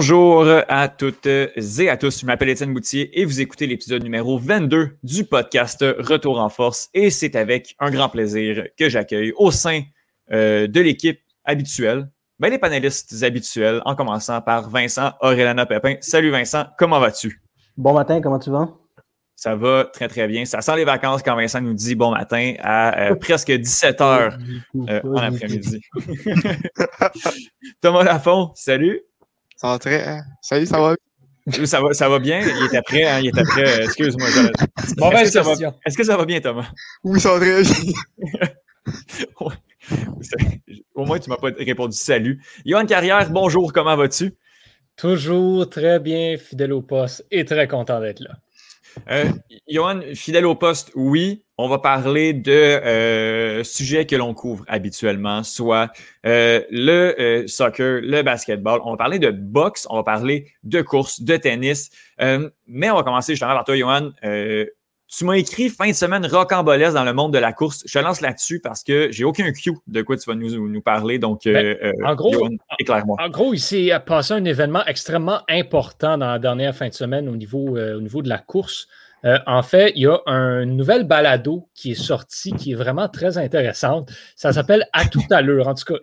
Bonjour à toutes et à tous. Je m'appelle Étienne Boutier et vous écoutez l'épisode numéro 22 du podcast Retour en force. Et c'est avec un grand plaisir que j'accueille au sein euh, de l'équipe habituelle, ben, les panélistes habituels, en commençant par Vincent Aurélana Pépin. Salut Vincent, comment vas-tu? Bon matin, comment tu vas? Ça va très, très bien. Ça sent les vacances quand Vincent nous dit bon matin à euh, presque 17 heures euh, en après-midi. Thomas Lafont, salut. Ça va très. Hein? Salut, ça va? Ça va, ça va bien? Il était prêt, hein? Il était prêt. Excuse-moi. Est-ce que, est que, ça va bien, Thomas? Oui, ça va très bien. Au moins, tu ne m'as pas répondu salut. Yohan Carrière, bonjour, comment vas-tu? Toujours très bien, fidèle au poste et très content d'être là. Euh, Johan, fidèle au poste, oui. On va parler de euh, sujets que l'on couvre habituellement, soit euh, le euh, soccer, le basketball. On va parler de boxe, on va parler de course, de tennis. mais on va commencer justement par toi, Johan. tu m'as écrit fin de semaine rocambolesque dans le monde de la course. Je te lance là-dessus parce que j'ai aucun cue de quoi tu vas nous, nous parler. Donc, ben, en, gros, éclaire-moi. En gros, il s'est passé un événement extrêmement important dans la dernière fin de semaine au niveau, au niveau de la course. Euh, en fait, il y a un nouvel balado qui est sorti qui est vraiment très intéressante. Ça s'appelle À tout à l'heure. En tout cas,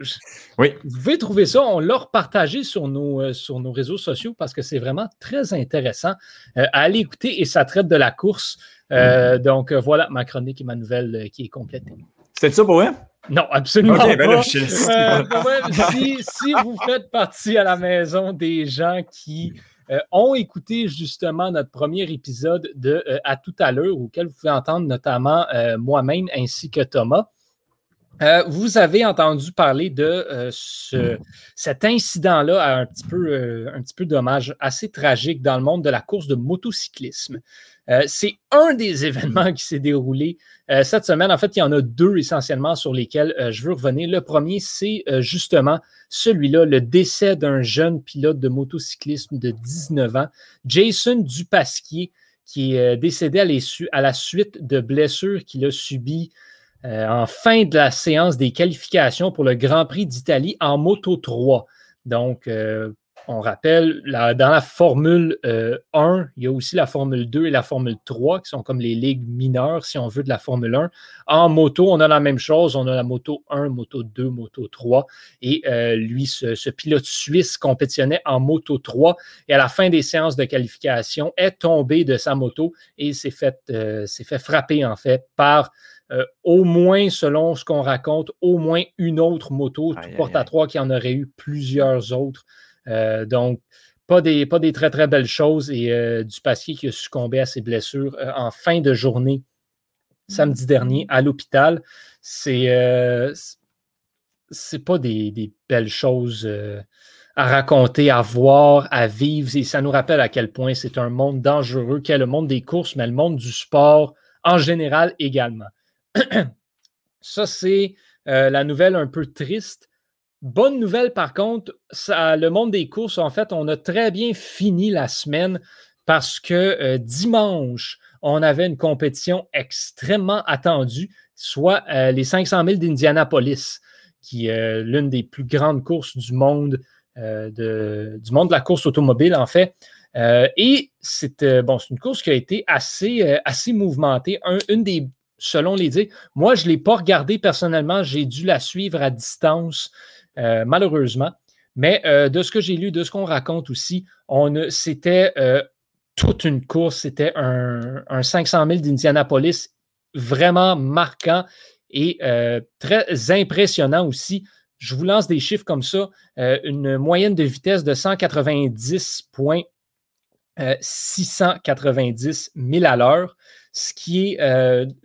oui. vous pouvez trouver ça. On l'a repartagé sur nos, euh, sur nos réseaux sociaux parce que c'est vraiment très intéressant euh, à aller écouter et ça traite de la course. Mm-hmm. Donc voilà ma chronique et ma nouvelle qui est complétée. C'était ça pour vrai? Non, absolument ben pas. si, si, vous faites partie à la maison des gens qui euh, ont écouté justement notre premier épisode de euh, À tout à l'heure, auquel vous pouvez entendre notamment euh, moi-même ainsi que Thomas. vous avez entendu parler de ce, cet incident-là, un un petit peu dommage, assez tragique dans le monde de la course de motocyclisme. Euh, c'est un des événements qui s'est déroulé euh, cette semaine. En fait, il y en a deux essentiellement sur lesquels euh, je veux revenir. Le premier, c'est justement celui-là, le décès d'un jeune pilote de motocyclisme de 19 ans, Jason Dupasquier, qui est décédé à, la suite de blessures qu'il a subies en fin de la séance des qualifications pour le Grand Prix d'Italie en Moto 3. Donc, on rappelle, dans la Formule 1, euh, il y a aussi la Formule 2 et la Formule 3 qui sont comme les ligues mineures, si on veut, de la Formule 1. En moto, on a la même chose. On a la moto 1, moto 2, moto 3. Et euh, lui, ce, pilote suisse compétitionnait en moto 3 et à la fin des séances de qualification est tombé de sa moto et s'est fait, euh, fait frapper, en fait, par au moins, selon ce qu'on raconte, au moins une autre moto, tout porte à trois, qui en aurait eu plusieurs autres. Euh, donc, pas des, pas des très, très belles choses. Et euh, du passier qui a succombé à ses blessures euh, en fin de journée samedi dernier à l'hôpital. C'est c'est pas des, belles choses à raconter, à voir, à vivre. Et ça nous rappelle à quel point c'est un monde dangereux qu'est le monde des courses, mais le monde du sport en général également. ça, c'est la nouvelle un peu triste Bonne nouvelle, par contre, le monde des courses, en fait, on a très bien fini la semaine parce que euh, dimanche, on avait une compétition extrêmement attendue, soit euh, les 500 000 d'Indianapolis, qui est l'une des plus grandes courses du monde, euh, de, du monde de la course automobile, en fait. et c'est une course qui a été assez, assez mouvementée. une des, selon les dires, moi, je ne l'ai pas regardée personnellement, j'ai dû la suivre à distance euh, malheureusement. Mais euh, de ce que j'ai lu, de ce qu'on raconte aussi, c'était euh, toute une course, c'était un, 500 000 d'Indianapolis vraiment marquant et très impressionnant aussi. Je vous lance des chiffres comme ça. une moyenne de vitesse de 190,690 000 à l'heure, ce qui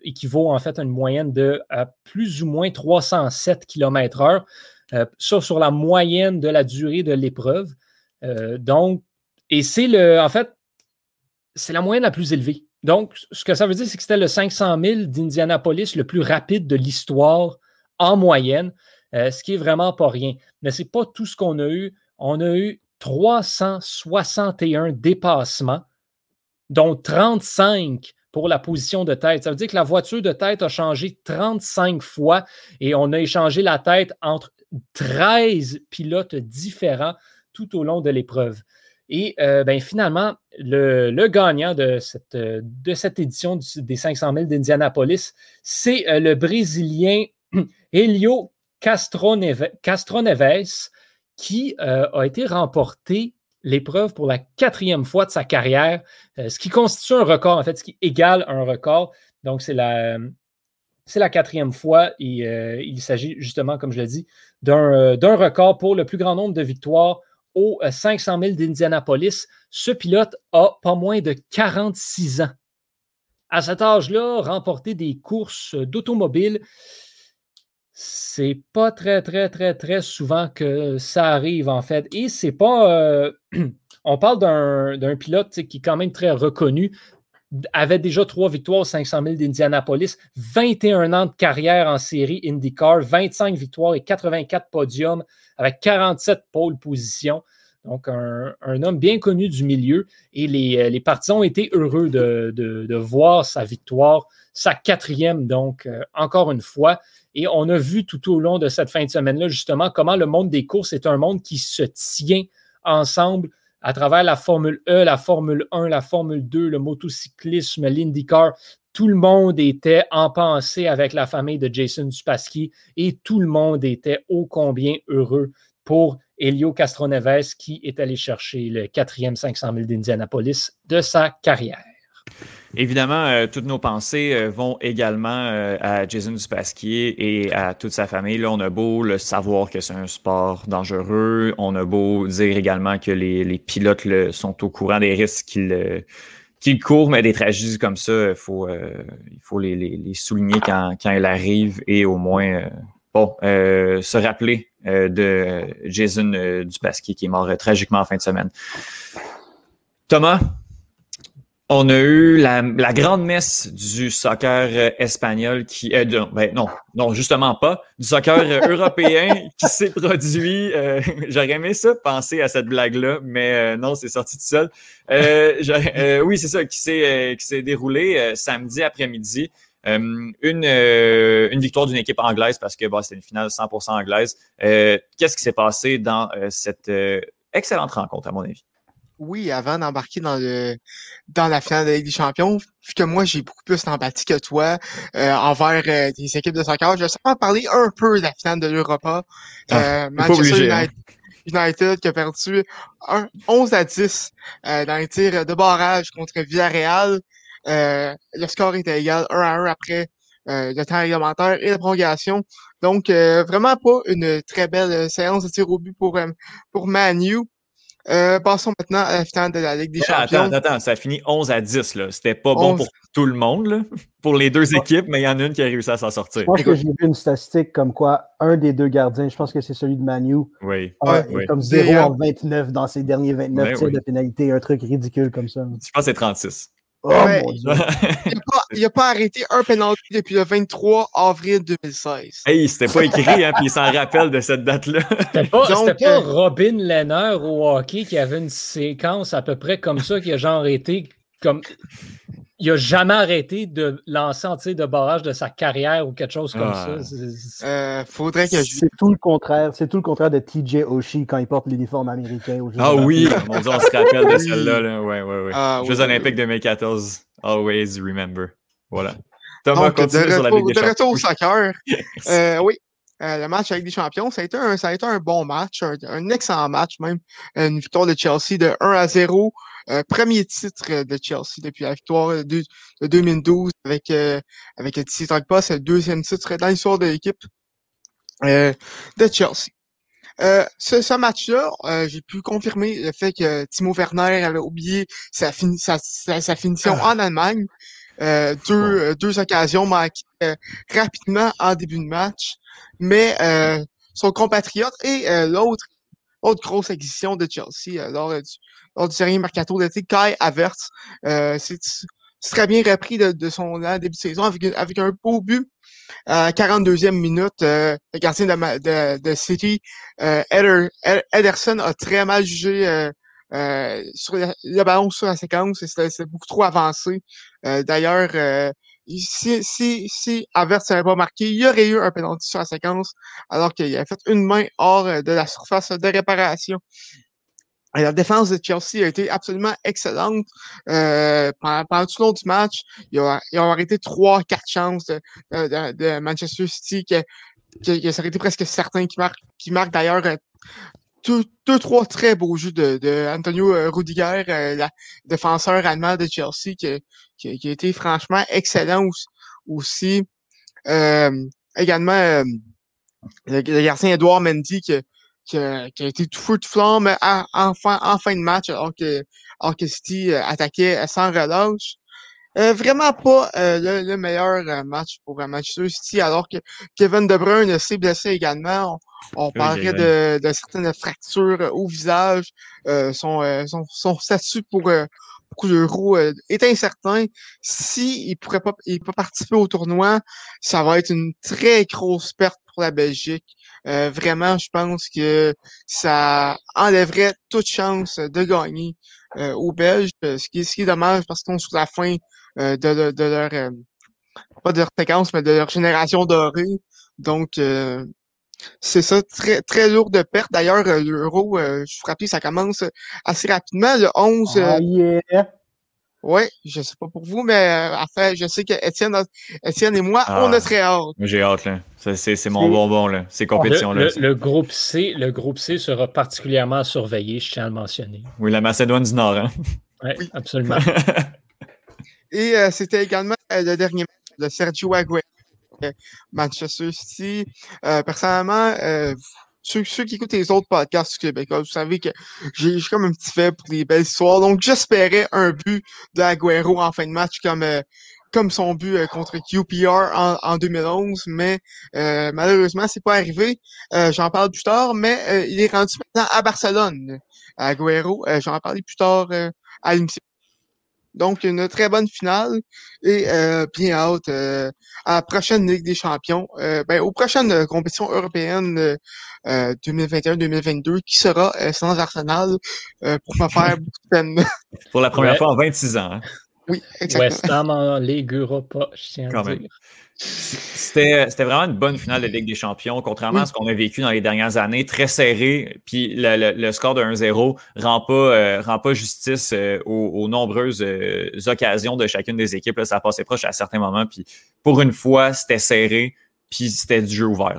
équivaut en fait à une moyenne de plus ou moins 307 km/h. Euh, ça sur la moyenne de la durée de l'épreuve. Euh, donc, et c'est le, en fait, c'est la moyenne la plus élevée. Donc, ce que ça veut dire, c'est que c'était le 500 000 d'Indianapolis le plus rapide de l'histoire en moyenne, euh, ce qui est vraiment pas rien. Mais ce n'est pas tout ce qu'on a eu. On a eu 361 dépassements, dont 35 pour la position de tête. Ça veut dire que la voiture de tête a changé 35 fois et on a échangé la tête entre 13 pilotes différents tout au long de l'épreuve. Et ben, finalement, le, gagnant de cette, de cette édition des 500 000 d'Indianapolis, c'est le Brésilien Helio Castroneves, qui a été remporté l'épreuve pour la quatrième fois de sa carrière, ce qui constitue un record, en fait, ce qui égale un record. Donc, c'est la, c'est la quatrième fois et euh, il s'agit justement, comme je l'ai dit, euh, d'un record pour le plus grand nombre de victoires aux 500 000 d'Indianapolis. Ce pilote a pas moins de 46 ans. À cet âge-là, remporter des courses d'automobile, c'est pas très, très, très, très souvent que ça arrive, en fait. Et c'est pas. Euh, on parle d'un pilote qui est quand même très reconnu avait déjà trois victoires aux 500 000 d'Indianapolis, 21 ans de carrière en série IndyCar, 25 victoires et 84 podiums avec 47 pôles positions. Donc, un, homme bien connu du milieu et les, euh, partisans ont été heureux de, voir sa victoire, sa quatrième, donc, euh, encore une fois. Et on a vu tout au long de cette fin de semaine-là, justement, comment le monde des courses est un monde qui se tient ensemble à travers la Formule E, la Formule 1, la Formule 2, le motocyclisme, l'IndyCar, tout le monde était en pensée avec la famille de Jason Dupasky et tout le monde était ô combien heureux pour Elio Castroneves qui est allé chercher le quatrième 500 000 d'Indianapolis de sa carrière. Évidemment, euh, toutes nos pensées euh, vont également euh, à Jason Dupasquier et à toute sa famille. On a beau le savoir que c'est un sport dangereux, on a beau dire également que les, pilotes sont au courant des risques qu'ils courent, mais des tragédies comme ça, il faut, les, souligner quand, elles arrivent et au moins se rappeler de Jason Dupasquier qui est mort tragiquement en fin de semaine. Thomas, on a eu la, grande messe du soccer euh, espagnol qui est euh, ben non, non, justement pas, du soccer euh, européen qui s'est produit. J'aurais aimé ça, penser à cette blague-là, mais non, c'est sorti tout seul. oui, c'est ça, qui s'est qui s'est déroulé samedi après-midi. une, une victoire d'une équipe anglaise parce que bon, c'était une finale 100% anglaise. Qu'est-ce qui s'est passé dans cette excellente rencontre, à mon avis? Oui, avant d'embarquer dans le dans la finale de la Ligue des Champions, vu que moi j'ai beaucoup plus d'empathie que toi euh, envers euh, des équipes de soccer, je vais simplement parler un peu de la finale de l'Europa. Ah, euh, Manchester hein. United, qui a perdu 11 à 10 euh, dans les tirs de barrage contre Villarreal. le score était égal 1 à 1 après le temps réglementaire et la prolongation. Donc, vraiment pas une très belle séance de tir au but pour, pour Manu. Euh, passons maintenant à la finale de la Ligue des Champions. Attends, attends, ça a fini 11 à 10. Là. C'était pas bon pour tout le monde, là, pour les deux équipes, mais il y en a une qui a réussi à s'en sortir. Je pense que j'ai vu une statistique comme quoi un des deux gardiens, je pense que c'est celui de Manu, oui. comme 0 en 29 dans ses derniers 29 tirs de pénalité, un truc ridicule comme ça. Je pense que c'est 36. Oh, il n'a pas, arrêté un penalty depuis le 23 avril 2016. Hey, c'était pas écrit, hein, puis il s'en rappelle de cette date-là. C'était pas, pas euh, Robin Lehner au hockey qui avait une séquence à peu près comme ça, qui a genre été comme il n'a jamais arrêté de lancer en de barrage de sa carrière ou quelque chose comme ça. Euh, faudrait que C'est tout le contraire. C'est tout le contraire de TJ Oshie quand il porte l'uniforme américain. ah oui, mon Dieu, on se rappelle de celle-là. Là. Ouais, ouais, ouais. Ah, Jeux olympiques 2014. Always remember. Voilà. Thomas, Donc, continue de, sur la Ligue des de retour au soccer. euh, oui. Euh, le match avec des champions, ça a été un, ça a été un bon match, un, un excellent match même. Une victoire de Chelsea de 1 à 0 euh, premier titre de Chelsea depuis la victoire de, 2012 avec, euh, avec c'est le deuxième titre dans l'histoire de l'équipe euh, de Chelsea. Euh, ce, ce match-là, euh, j'ai pu confirmer le fait que Timo Werner avait oublié sa, sa, sa, finition ah. en Allemagne. Euh, deux, deux occasions manquées rapidement en début de match. Mais son compatriote et l'autre autre grosse acquisition de Chelsea lors du, lors du dernier mercato d'été, Kai Havertz. Euh, c'est très bien repris de, de son début de saison avec, avec un beau but. À 42e minute, euh, le gardien de, de, de City, euh, Ederson a très mal jugé euh, euh, sur le ballon sur la séquence c'est beaucoup trop avancé. Euh, d'ailleurs, si, si, si Avertz n'avait pas marqué, il y aurait eu un penalty sur la séquence alors qu'il a fait une main hors de la surface de réparation. la défense de Chelsea a été absolument excellente euh, pendant, tout le long du match. Ils ont, arrêté trois, quatre chances de, de, Manchester City que, que, ça aurait été presque certain qui marque, qui marque d'ailleurs euh, deux, trois très beaux jeux de, de Antonio euh, Rudiger, euh, le défenseur allemand de Chelsea, qui, qui, a été franchement excellent aussi. également, le, gardien Edouard Mendy qui, qui, a, été tout feu de flamme en, fin, en fin de match alors que, alors que City attaquait sans relâche. Euh, vraiment pas euh, le, meilleur euh, match pour Manchester City, alors que Kevin De Bruyne s'est blessé également. On, parlerait de, de, certaines fractures au visage. son, son, son, statut pour, pour l'Euro est incertain. Si il pourrait pas, il peut participer au tournoi, ça va être une très grosse perte pour la Belgique. vraiment, je pense que ça enlèverait toute chance de gagner aux Belges, ce qui, ce qui est dommage parce qu'on est sur la fin euh, de, de, leur euh, pas de leur séquence, mais de leur génération dorée. Donc euh, c'est ça, très, très lourd de perte. D'ailleurs, l'euro, je suis frappé, ça commence assez rapidement. Le 11. Ah, yeah. Oui, je sais pas pour vous, mais enfin, je sais que Étienne, Étienne et moi, on a ah. très hâte. J'ai hâte, là. C'est mon bonbon, là. Ces compétitions-là. Le, le, groupe C, le groupe C sera particulièrement surveillé, je tiens à le mentionner. Oui, la Macédoine du Nord, hein? oui, absolument. Et euh, c'était également euh, le dernier match de Sergio Aguero, euh, Manchester City. personnellement, ceux, ceux, qui écoutent les autres podcasts québécois, vous savez que j'ai comme un petit fait pour les belles histoires. Donc, j'espérais un but d'Aguero en fin de match comme comme son but contre QPR en, en 2011, mais euh, malheureusement, c'est pas arrivé. J'en parle plus tard, mais il est rendu maintenant à Barcelone, Aguero. J'en parler plus tard à l'émission. Donc, une très bonne finale et euh, bien hâte euh, à la prochaine Ligue des Champions, euh, ben, aux prochaines compétitions européennes 2021-2022 qui sera sans Arsenal pour me faire beaucoup de peine. Pour la première fois en 26 ans. Hein. Oui, exactement. West Ham en Ligue Europa, je tiens à dire. C'était vraiment une bonne finale de Ligue des Champions, contrairement à ce qu'on a vécu dans les dernières années, très serré. Puis le, score de 1-0 rend pas euh, rend pas justice euh, aux, nombreuses euh, occasions de chacune des équipes. Là, ça passait proche à certains moments. Puis pour une fois, c'était serré, puis c'était du jeu ouvert.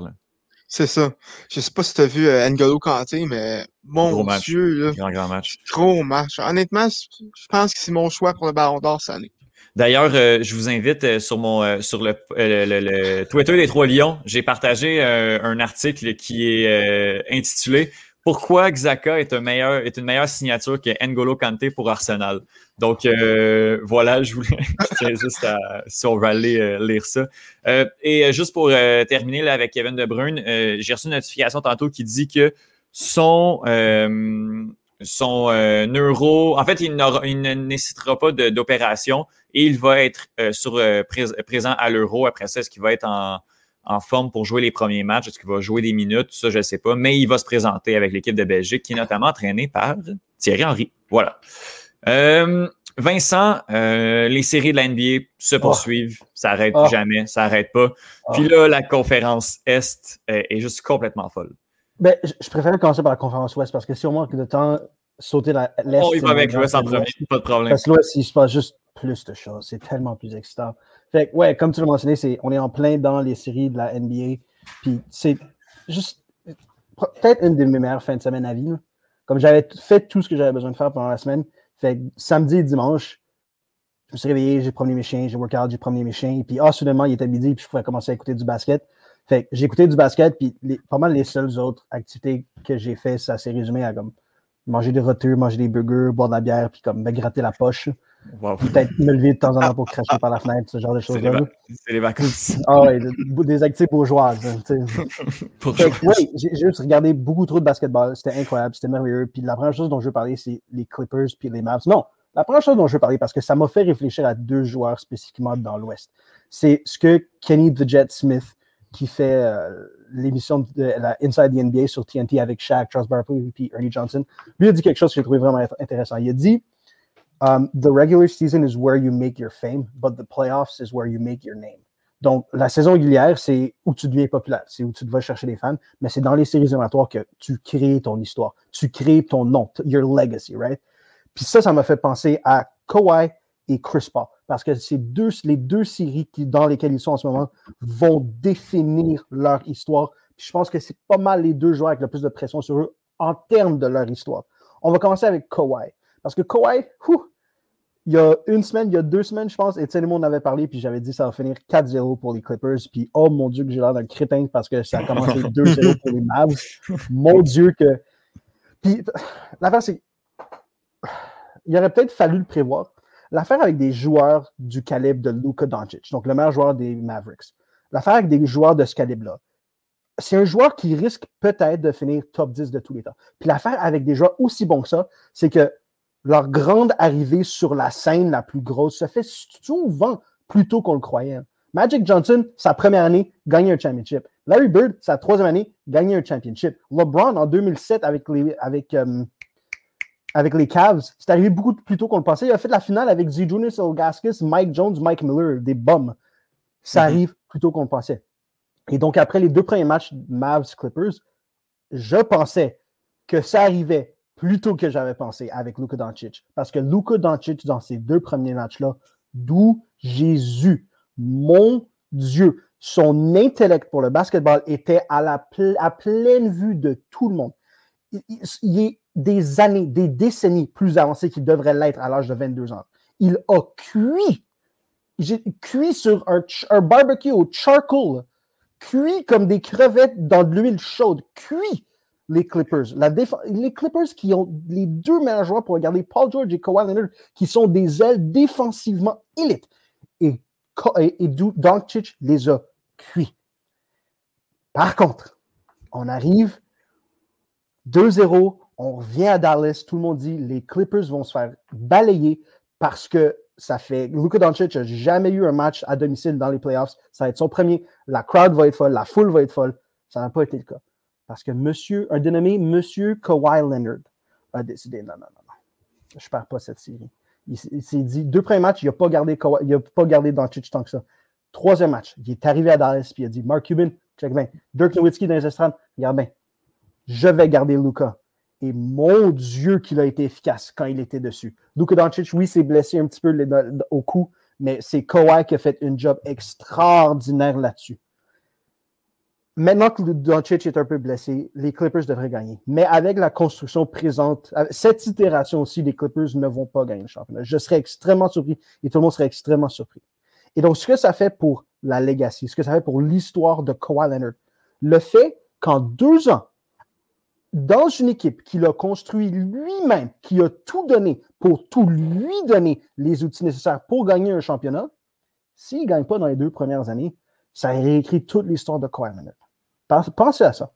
C'est ça. Je sais pas si tu as vu N'Golo Kanté, mais mon Dieu, là, grand, grand match. Gros match. Honnêtement, je pense que c'est mon choix pour le Ballon d'Or cette année. D'ailleurs, euh, je vous invite euh, sur mon euh, sur le, le, Twitter des Trois Lions. J'ai partagé un article qui est intitulé Pourquoi Xhaka est un meilleur est une meilleure signature que N'Golo Kanté pour Arsenal? Donc voilà, je voulais je juste à si on va aller lire ça. et juste pour terminer là, avec Kevin De Bruyne, j'ai reçu une notification tantôt qui dit que son son neuro, en fait, il, il ne nécessitera pas d'opération et il va être euh, sur, euh, présent à l'Euro. Après ça, est-ce qu'il va être en, forme pour jouer les premiers matchs? Est-ce qu'il va jouer des minutes? Ça, je ne sais pas. Mais il va se présenter avec l'équipe de Belgique, qui est notamment entraînée par Thierry Henry. Voilà. Euh, Vincent, les séries de la NBA se oh. poursuivent. Ça n'arrête oh. jamais. Ça n'arrête pas. Oh. Puis là, la conférence Est est juste complètement folle. Ben, je préfère commencer par la conférence Ouest parce que si on manque de temps, sauter l'Est. Oh, il va avec l'Ouest en premier, pas de problème. Parce que l'Ouest, il se passe juste plus de choses. C'est tellement plus excitant. Fait que, ouais, comme tu l'as mentionné, c'est, on est en plein dans les séries de la NBA. Puis c'est juste peut-être une de mes meilleures fins de semaine à vie. Comme j'avais fait tout ce que j'avais besoin de faire pendant la semaine. Fait samedi et dimanche, je me suis réveillé, j'ai promené mes chiens, j'ai workout, j'ai promené mes chiens. Puis ah, soudainement, il était midi, puis je pouvais commencer à écouter du basket. Fait que j'ai écouté du basket, puis les, pas mal les seules autres activités que j'ai fait, ça s'est résumé à comme manger des rotures, manger des burgers, boire de la bière, puis comme me gratter la poche. Peut-être me lever de temps en temps pour cracher par la fenêtre, ce genre de choses-là. C'est les, vacances. Ah ouais, des activités bourgeoises. oui, j'ai juste regardé beaucoup trop de basketball. C'était incroyable, c'était merveilleux. Puis la première chose dont je veux parler, c'est les Clippers puis les Mavs. Non, la première chose dont je veux parler, parce que ça m'a fait réfléchir à deux joueurs spécifiquement dans l'Ouest, c'est ce que Kenny the Jet Smith, qui fait euh, l'émission de la Inside the NBA sur TNT avec Shaq, Charles Barkley et Ernie Johnson, lui a dit quelque chose que j'ai trouvé vraiment intéressant. Il a dit um, The regular season is where you make your fame, but the playoffs is where you make your name. Donc, la saison régulière, c'est où tu deviens populaire, c'est où tu vas chercher des fans, mais c'est dans les séries éliminatoires que tu crées ton histoire, tu crées ton nom, your legacy, right? Puis ça, ça m'a fait penser à Kawhi et Chris Paul, parce que c'est deux, les deux séries qui, dans lesquelles ils sont en ce moment vont définir leur histoire. Puis je pense que c'est pas mal les deux joueurs avec le plus de pression sur eux en termes de leur histoire. On va commencer avec Kawhi, parce que Kawhi, il y a une semaine, il y a deux semaines, je pense, Étienne et moi, on avait parlé, puis j'avais dit ça va finir 4-0 pour les Clippers. Puis, oh mon Dieu, que j'ai l'air d'un crétin parce que ça a commencé 2-0 pour les Mavs. Mon Dieu, que. Puis, l'affaire, c'est. Il aurait peut-être fallu le prévoir. L'affaire avec des joueurs du calibre de Luka Doncic, donc le meilleur joueur des Mavericks. L'affaire avec des joueurs de ce calibre-là, c'est un joueur qui risque peut-être de finir top 10 de tous les temps. Puis l'affaire avec des joueurs aussi bons que ça, c'est que leur grande arrivée sur la scène la plus grosse se fait souvent plus tôt qu'on le croyait. Magic Johnson, sa première année, gagne un championship. Larry Bird, sa troisième année, gagne un championship. LeBron, en 2007, avec les, avec, euh, avec les Cavs, c'est arrivé beaucoup plus tôt qu'on le pensait. Il a fait la finale avec Zydrunas Ilgaskis, Mike Jones, Mike Miller, des bums. Ça mm-hmm. arrive plus tôt qu'on le pensait. Et donc, après les deux premiers matchs Mavs-Clippers, je pensais que ça arrivait plutôt que j'avais pensé avec Luka Doncic. Parce que Luka Doncic, dans ces deux premiers matchs-là, d'où Jésus, mon Dieu, son intellect pour le basketball était à, la pleine vue de tout le monde. Il, est des années, des décennies plus avancé qu'il devrait l'être à l'âge de 22 ans. Il a cuit. Cuit sur un, un, barbecue au charcoal, cuit comme des crevettes dans de l'huile chaude, cuit les Clippers. les Clippers qui ont les deux meilleurs joueurs pour regarder Paul George et Kawhi Leonard, qui sont des ailes défensivement élites. Et, et, Doncic les a cuits. Par contre, on arrive 2-0, on revient à Dallas, tout le monde dit les Clippers vont se faire balayer parce que ça fait. Luka Doncic n'a jamais eu un match à domicile dans les playoffs. Ça va être son premier. La crowd va être folle, la foule va être folle. Ça n'a pas été le cas. Parce que monsieur, un dénommé Monsieur Kawhi Leonard a décidé non, non, non, non. Je ne perds pas cette série. Il, s'est dit, deux premiers matchs, il n'a pas gardé Kawhi, il n'a pas gardé tant que ça. Troisième match, il est arrivé à Dallas puis il a dit Mark Cuban, check bien. Dirk Nowitzki dans les estrades, regarde bien. Je vais garder Luca. Et mon Dieu qu'il a été efficace quand il était dessus. Luka Doncic, oui, s'est blessé un petit peu au cou, mais c'est Kawhi qui a fait un job extraordinaire là-dessus. Maintenant que Doncic est un peu blessé, les Clippers devraient gagner. Mais avec la construction présente, cette itération aussi, les Clippers ne vont pas gagner le championnat. Je serais extrêmement surpris et tout le monde serait extrêmement surpris. Et donc, ce que ça fait pour la legacy, ce que ça fait pour l'histoire de Kawhi Leonard, le fait qu'en deux ans, dans une équipe qu'il a construit lui-même, qui a tout donné pour tout lui donner les outils nécessaires pour gagner un championnat, s'il ne gagne pas dans les deux premières années, ça réécrit toute l'histoire de Kawhi Leonard. Pensez à ça.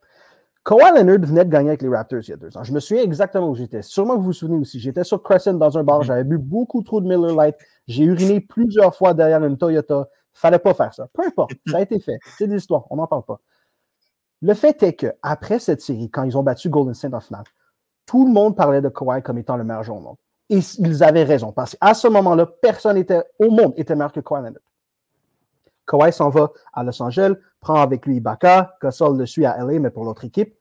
Kawhi Leonard venait de gagner avec les Raptors il y a deux ans. Je me souviens exactement où j'étais. Sûrement que vous vous souvenez aussi. J'étais sur Crescent dans un bar. Mhm. J'avais bu beaucoup trop de Miller Lite. J'ai uriné plusieurs fois derrière une Toyota. Fallait pas faire ça. Peu importe. Ça a été fait. C'est des histoires. On n'en parle pas. Le fait est qu'après cette série, quand ils ont battu Golden State en finale, tout le monde parlait de Kawhi comme étant le meilleur joueur au monde. Et ils avaient raison. Parce qu'à ce moment-là, personne était, au monde était meilleur que Kawhi Leonard. Kawhi s'en va à Los Angeles, prend avec lui Ibaka, Gasol le suit à LA, mais pour l'autre équipe.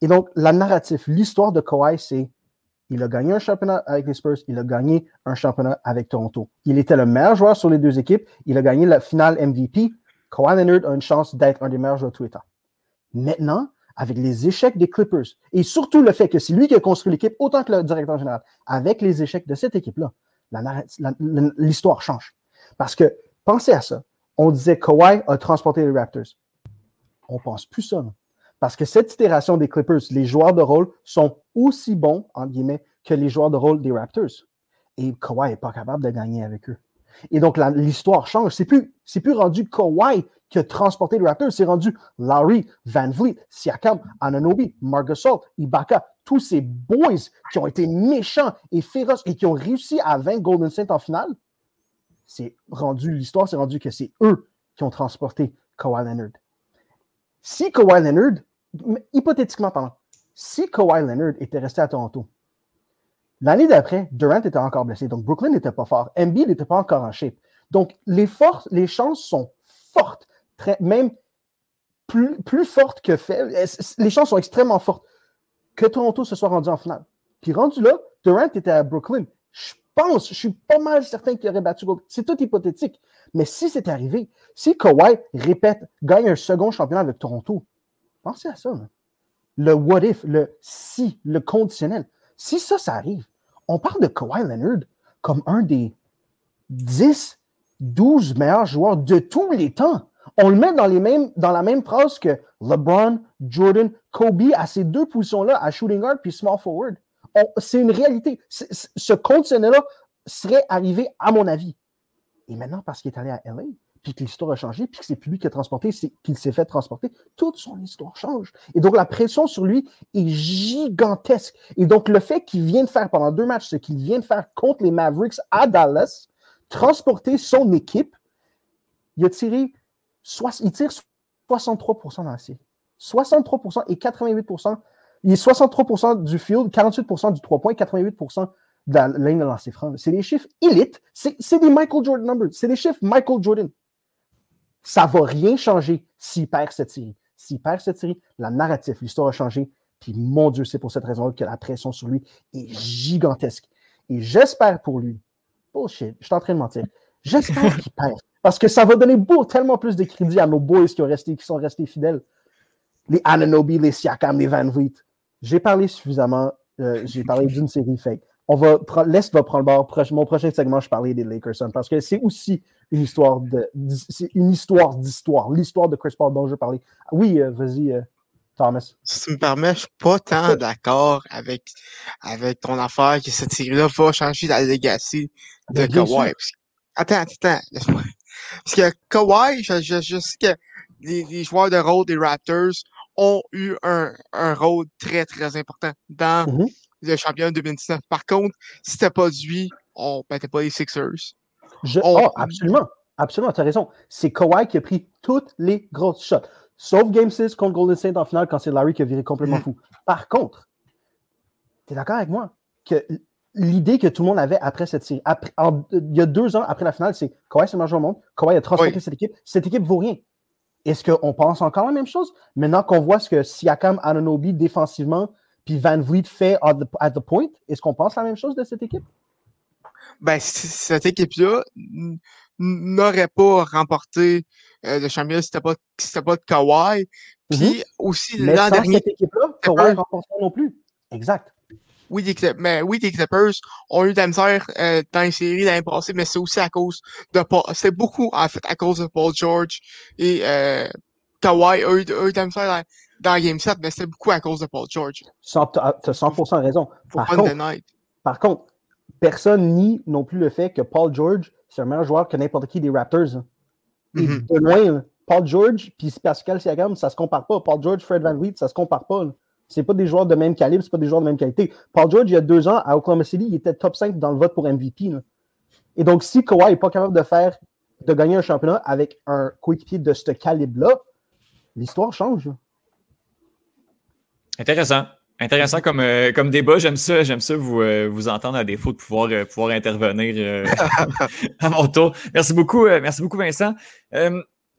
Et donc, la narrative, l'histoire de Kawhi, c'est il a gagné un championnat avec les Spurs, il a gagné un championnat avec Toronto. Il était le meilleur joueur sur les deux équipes, il a gagné la finale MVP. Kawhi Leonard a une chance d'être un des meilleurs joueurs de tous les temps. Maintenant, avec les échecs des Clippers, et surtout le fait que c'est lui qui a construit l'équipe autant que le directeur général, avec les échecs de cette équipe-là, l'histoire change. Parce que, pensez à ça, on disait Kawhi a transporté les Raptors. On pense plus ça. Parce que cette itération des Clippers, les joueurs de rôle sont aussi bons, guillemets, que les joueurs de rôle des Raptors. Et Kawhi n'est pas capable de gagner avec eux. Et donc, l'histoire change. C'est plus, plus rendu Kawhi qui a transporté les Raptors, c'est rendu Larry, Van Vliet, Siakam, Ananobi, Margasol, Ibaka, tous ces boys qui ont été méchants et féroces et qui ont réussi à vaincre Golden State en finale c'est rendu, l'histoire, c'est rendu que c'est eux qui ont transporté Kawhi Leonard. Si Kawhi Leonard, hypothétiquement parlant, si Kawhi Leonard était resté à Toronto, l'année d'après, Durant était encore blessé, donc Brooklyn n'était pas fort, Embiid n'était pas encore en shape. Donc, les chances sont forte, très, même plus, plus forte que faible. Les chances sont extrêmement fortes que Toronto se soit rendu en finale. Puis rendu là, Durant était à Brooklyn. Je pense, je suis pas mal certain qu'il aurait battu C'est tout hypothétique. Mais si c'est arrivé, si Kawhi répète, gagne un second championnat avec Toronto, pensez à ça. Le what if, le si, le conditionnel. Si ça, ça arrive, on parle de Kawhi Leonard comme un des 10, 12 meilleurs joueurs de tous les temps. On le met dans, les mêmes, dans la même phrase que LeBron, Jordan, Kobe à ces deux positions-là, à shooting guard puis small forward. C'est une réalité. ce conditionnel-là serait arrivé, à mon avis. Et maintenant, parce qu'il est allé à LA, puis que l'histoire a changé, puis que c'est plus lui qui a transporté, qu'il s'est fait transporter, toute son histoire change. Et donc, la pression sur lui est gigantesque. Et donc, le fait qu'il vienne faire pendant deux matchs ce qu'il vient de faire contre les Mavericks à Dallas, transporter son équipe, il a tiré, il tire 63% dans la série. 63% et 88%. Il est 63% du field, 48% du 3 points, 88% de la ligne de lancer franc. C'est des chiffres élites. C'est des Michael Jordan numbers. C'est des chiffres Michael Jordan. Ça ne va rien changer s'il perd cette série. S'il perd cette série, la narrative, l'histoire a changé. Puis mon Dieu, c'est pour cette raison-là que la pression sur lui est gigantesque. Et j'espère pour lui, bullshit, je suis en train de mentir, j'espère qu'il perd. Parce que ça va donner tellement plus de crédit à nos boys qui, ont resté, qui sont restés fidèles. Les Ananobi, les Siakam, les Van Vliet. J'ai parlé suffisamment, euh, j'ai parlé d'une série fake on va l'Est va prendre le bord. Mon prochain segment, je parlais des Lakers hein, parce que c'est aussi une histoire de c'est une histoire d'histoire, l'histoire de Chris Paul dont je parlais. Oui, euh, vas-y, euh, Thomas. Si tu me permets, je suis pas tant d'accord avec, avec ton affaire que cette série-là va changer la legacy de Kawhi. Attends, attends, laisse-moi. Parce que Kawhi, je, je, sais que les, joueurs de rôle des Raptors ont eu un, un rôle très, très important dans mm-hmm le champion 2019. Par contre, si c'était pas lui, on battait pas les Sixers. Oh, absolument. Absolument, tu as raison. C'est Kawhi qui a pris toutes les grosses shots. Sauf Game 6 contre Golden State en finale quand c'est Larry qui a viré complètement mm. fou. Par contre, tu es d'accord avec moi que l'idée que tout le monde avait après cette série, il y a deux ans après la finale, c'est Kawhi c'est le meilleur au monde, Kawhi a transporté cette équipe, cette équipe vaut rien. Est-ce qu'on pense encore la même chose? Maintenant qu'on voit ce que Siakam, Ananobi défensivement, puis Van Vliet fait at the, point. Est-ce qu'on pense la même chose de cette équipe? Ben, cette équipe-là n'aurait pas remporté euh, le championnat si c'était pas, pas de Kawhi. Puis mm-hmm. aussi, l'an dernier. cette équipe-là, Kawhi ne remporte pas non plus. Exact. Oui, les Clippers, mais oui, les Clippers ont eu de la misère euh, dans les séries l'année passée, mais c'est aussi à cause de Paul. C'est beaucoup, en fait, à cause de Paul George et euh, Kawhi a eu, de la misère dans Game 7, mais c'était beaucoup à cause de Paul George. Tu as 100% raison. Par contre, par contre, personne nie non plus le fait que Paul George, c'est un meilleur joueur que n'importe qui des Raptors. Hein. Mm-hmm. de loin, Paul George puis Pascal Siakam, ça se compare pas. Paul George, Fred Van Vliet, ça se compare pas. C'est pas des joueurs de même calibre, c'est pas des joueurs de même qualité. Paul George, il y a deux ans, à Oklahoma City, il était top 5 dans le vote pour MVP. Et donc, si Kawhi n'est pas capable de faire, de gagner un championnat avec un coéquipier de ce calibre-là, l'histoire change. Intéressant. Intéressant comme, euh, comme débat. J'aime ça, j'aime ça vous, euh, vous entendre à défaut de pouvoir, euh, pouvoir intervenir à mon tour. Merci beaucoup, merci beaucoup, Vincent.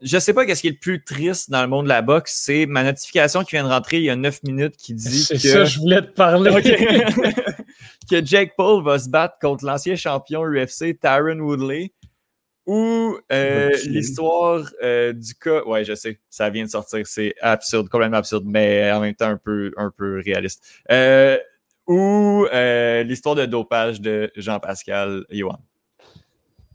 Je sais pas qu'est-ce qui est le plus triste dans le monde de la boxe. C'est ma notification qui vient de rentrer il y a neuf minutes qui dit que. Ça, je voulais te parler. que Jake Paul va se battre contre l'ancien champion UFC, Tyron Woodley. Ou euh, l'histoire euh, du cas. Ouais, je sais, ça vient de sortir. C'est absurde, complètement absurde, mais en même temps un peu, un peu réaliste. Euh, ou l'histoire de dopage de Jean-Pascal Yohan.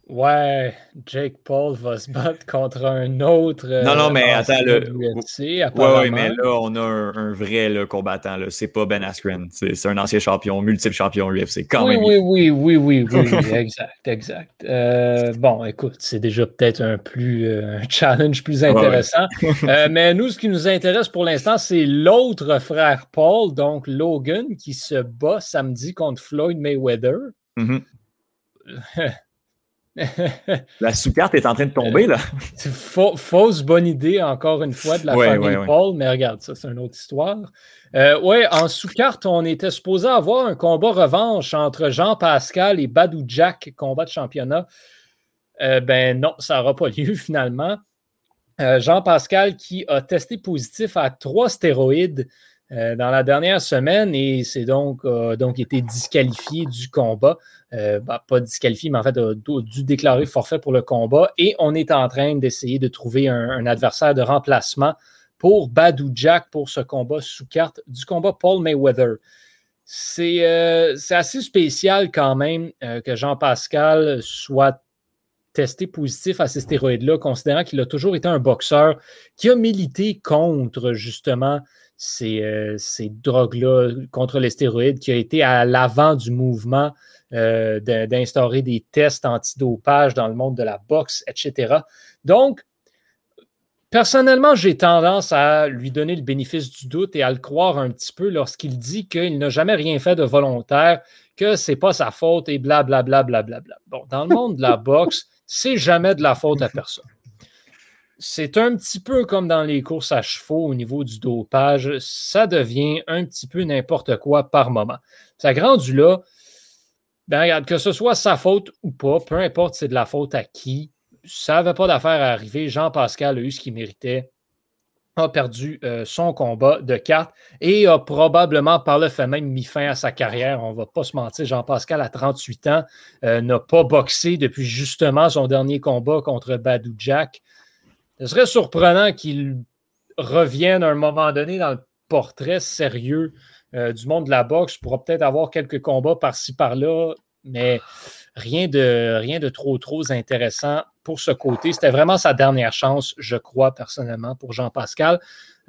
Ouais, Jake Paul va se battre contre un autre. Non, non, mais attends, le. ouais, mais là, on a un, vrai combattant. C'est pas Ben Askren. C'est un ancien champion, multiple champion UFC. Quand oui, même. Oui, oui, oui, oui, oui, oui, exact, exact. Euh, bon, écoute, c'est déjà peut-être un plus euh, challenge plus intéressant. Euh, mais nous, ce qui nous intéresse pour l'instant, c'est l'autre frère Paul, donc Logan, qui se bat samedi contre Floyd Mayweather. Mm-hmm. la sous-carte est en train de tomber, là. fausse bonne idée, encore une fois, de la famille Paul, mais regarde, ça, c'est une autre histoire. Euh, oui, en sous-carte, on était supposé avoir un combat revanche entre Jean-Pascal et Badou Jack, combat de championnat. Euh, ben non, ça n'aura pas lieu finalement. Jean-Pascal qui a testé positif à trois stéroïdes dans la dernière semaine et c'est donc, donc été disqualifié du combat. Bah, pas disqualifié, mais en fait a, dû déclarer forfait pour le combat. Et on est en train d'essayer de trouver un, adversaire de remplacement pour Badou Jack pour ce combat sous carte du combat Paul Mayweather. C'est assez spécial quand même que Jean-Pascal soit testé positif à ces stéroïdes-là, considérant qu'il a toujours été un boxeur qui a milité contre justement ces, euh, ces drogues-là, contre les stéroïdes, qui a été à l'avant du mouvement euh, d'instaurer des tests antidopage dans le monde de la boxe, etc. Donc, personnellement, j'ai tendance à lui donner le bénéfice du doute et à le croire un petit peu lorsqu'il dit qu'il n'a jamais rien fait de volontaire, que c'est pas sa faute et blablabla. Bla, bla, bla, bla, Bon, dans le monde de la boxe, c'est jamais de la faute à personne. C'est un petit peu comme dans les courses à chevaux au niveau du dopage, ça devient un petit peu n'importe quoi par moment. Ça grandit là, ben regarde, que ce soit sa faute ou pas, peu importe c'est de la faute à qui, ça n'avait pas d'affaire à arriver. Jean-Pascal a eu ce qu'il méritait a perdu euh, son combat de cartes et a probablement par le fait même mis fin à sa carrière. On ne va pas se mentir, Jean-Pascal, à 38 ans, euh, n'a pas boxé depuis justement son dernier combat contre Badou Jack. Ce serait surprenant qu'il revienne à un moment donné dans le portrait sérieux euh, du monde de la boxe. Pourra peut-être avoir quelques combats par-ci par-là, mais rien de, rien de trop, trop intéressant pour ce côté. C'était vraiment sa dernière chance, je crois, personnellement, pour Jean-Pascal.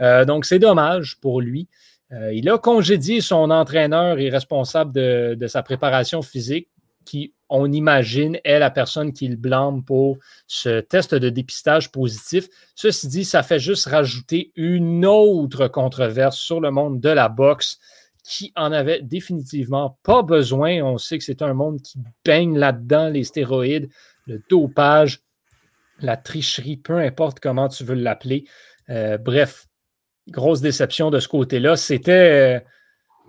Euh, donc, c'est dommage pour lui. Euh, il a congédié son entraîneur et responsable de, sa préparation physique, qui, on imagine, est la personne qui le blâme pour ce test de dépistage positif. Ceci dit, ça fait juste rajouter une autre controverse sur le monde de la boxe qui en avait définitivement pas besoin. On sait que c'est un monde qui baigne là-dedans, les stéroïdes, le dopage, la tricherie, peu importe comment tu veux l'appeler. Euh, bref, grosse déception de ce côté-là. C'était,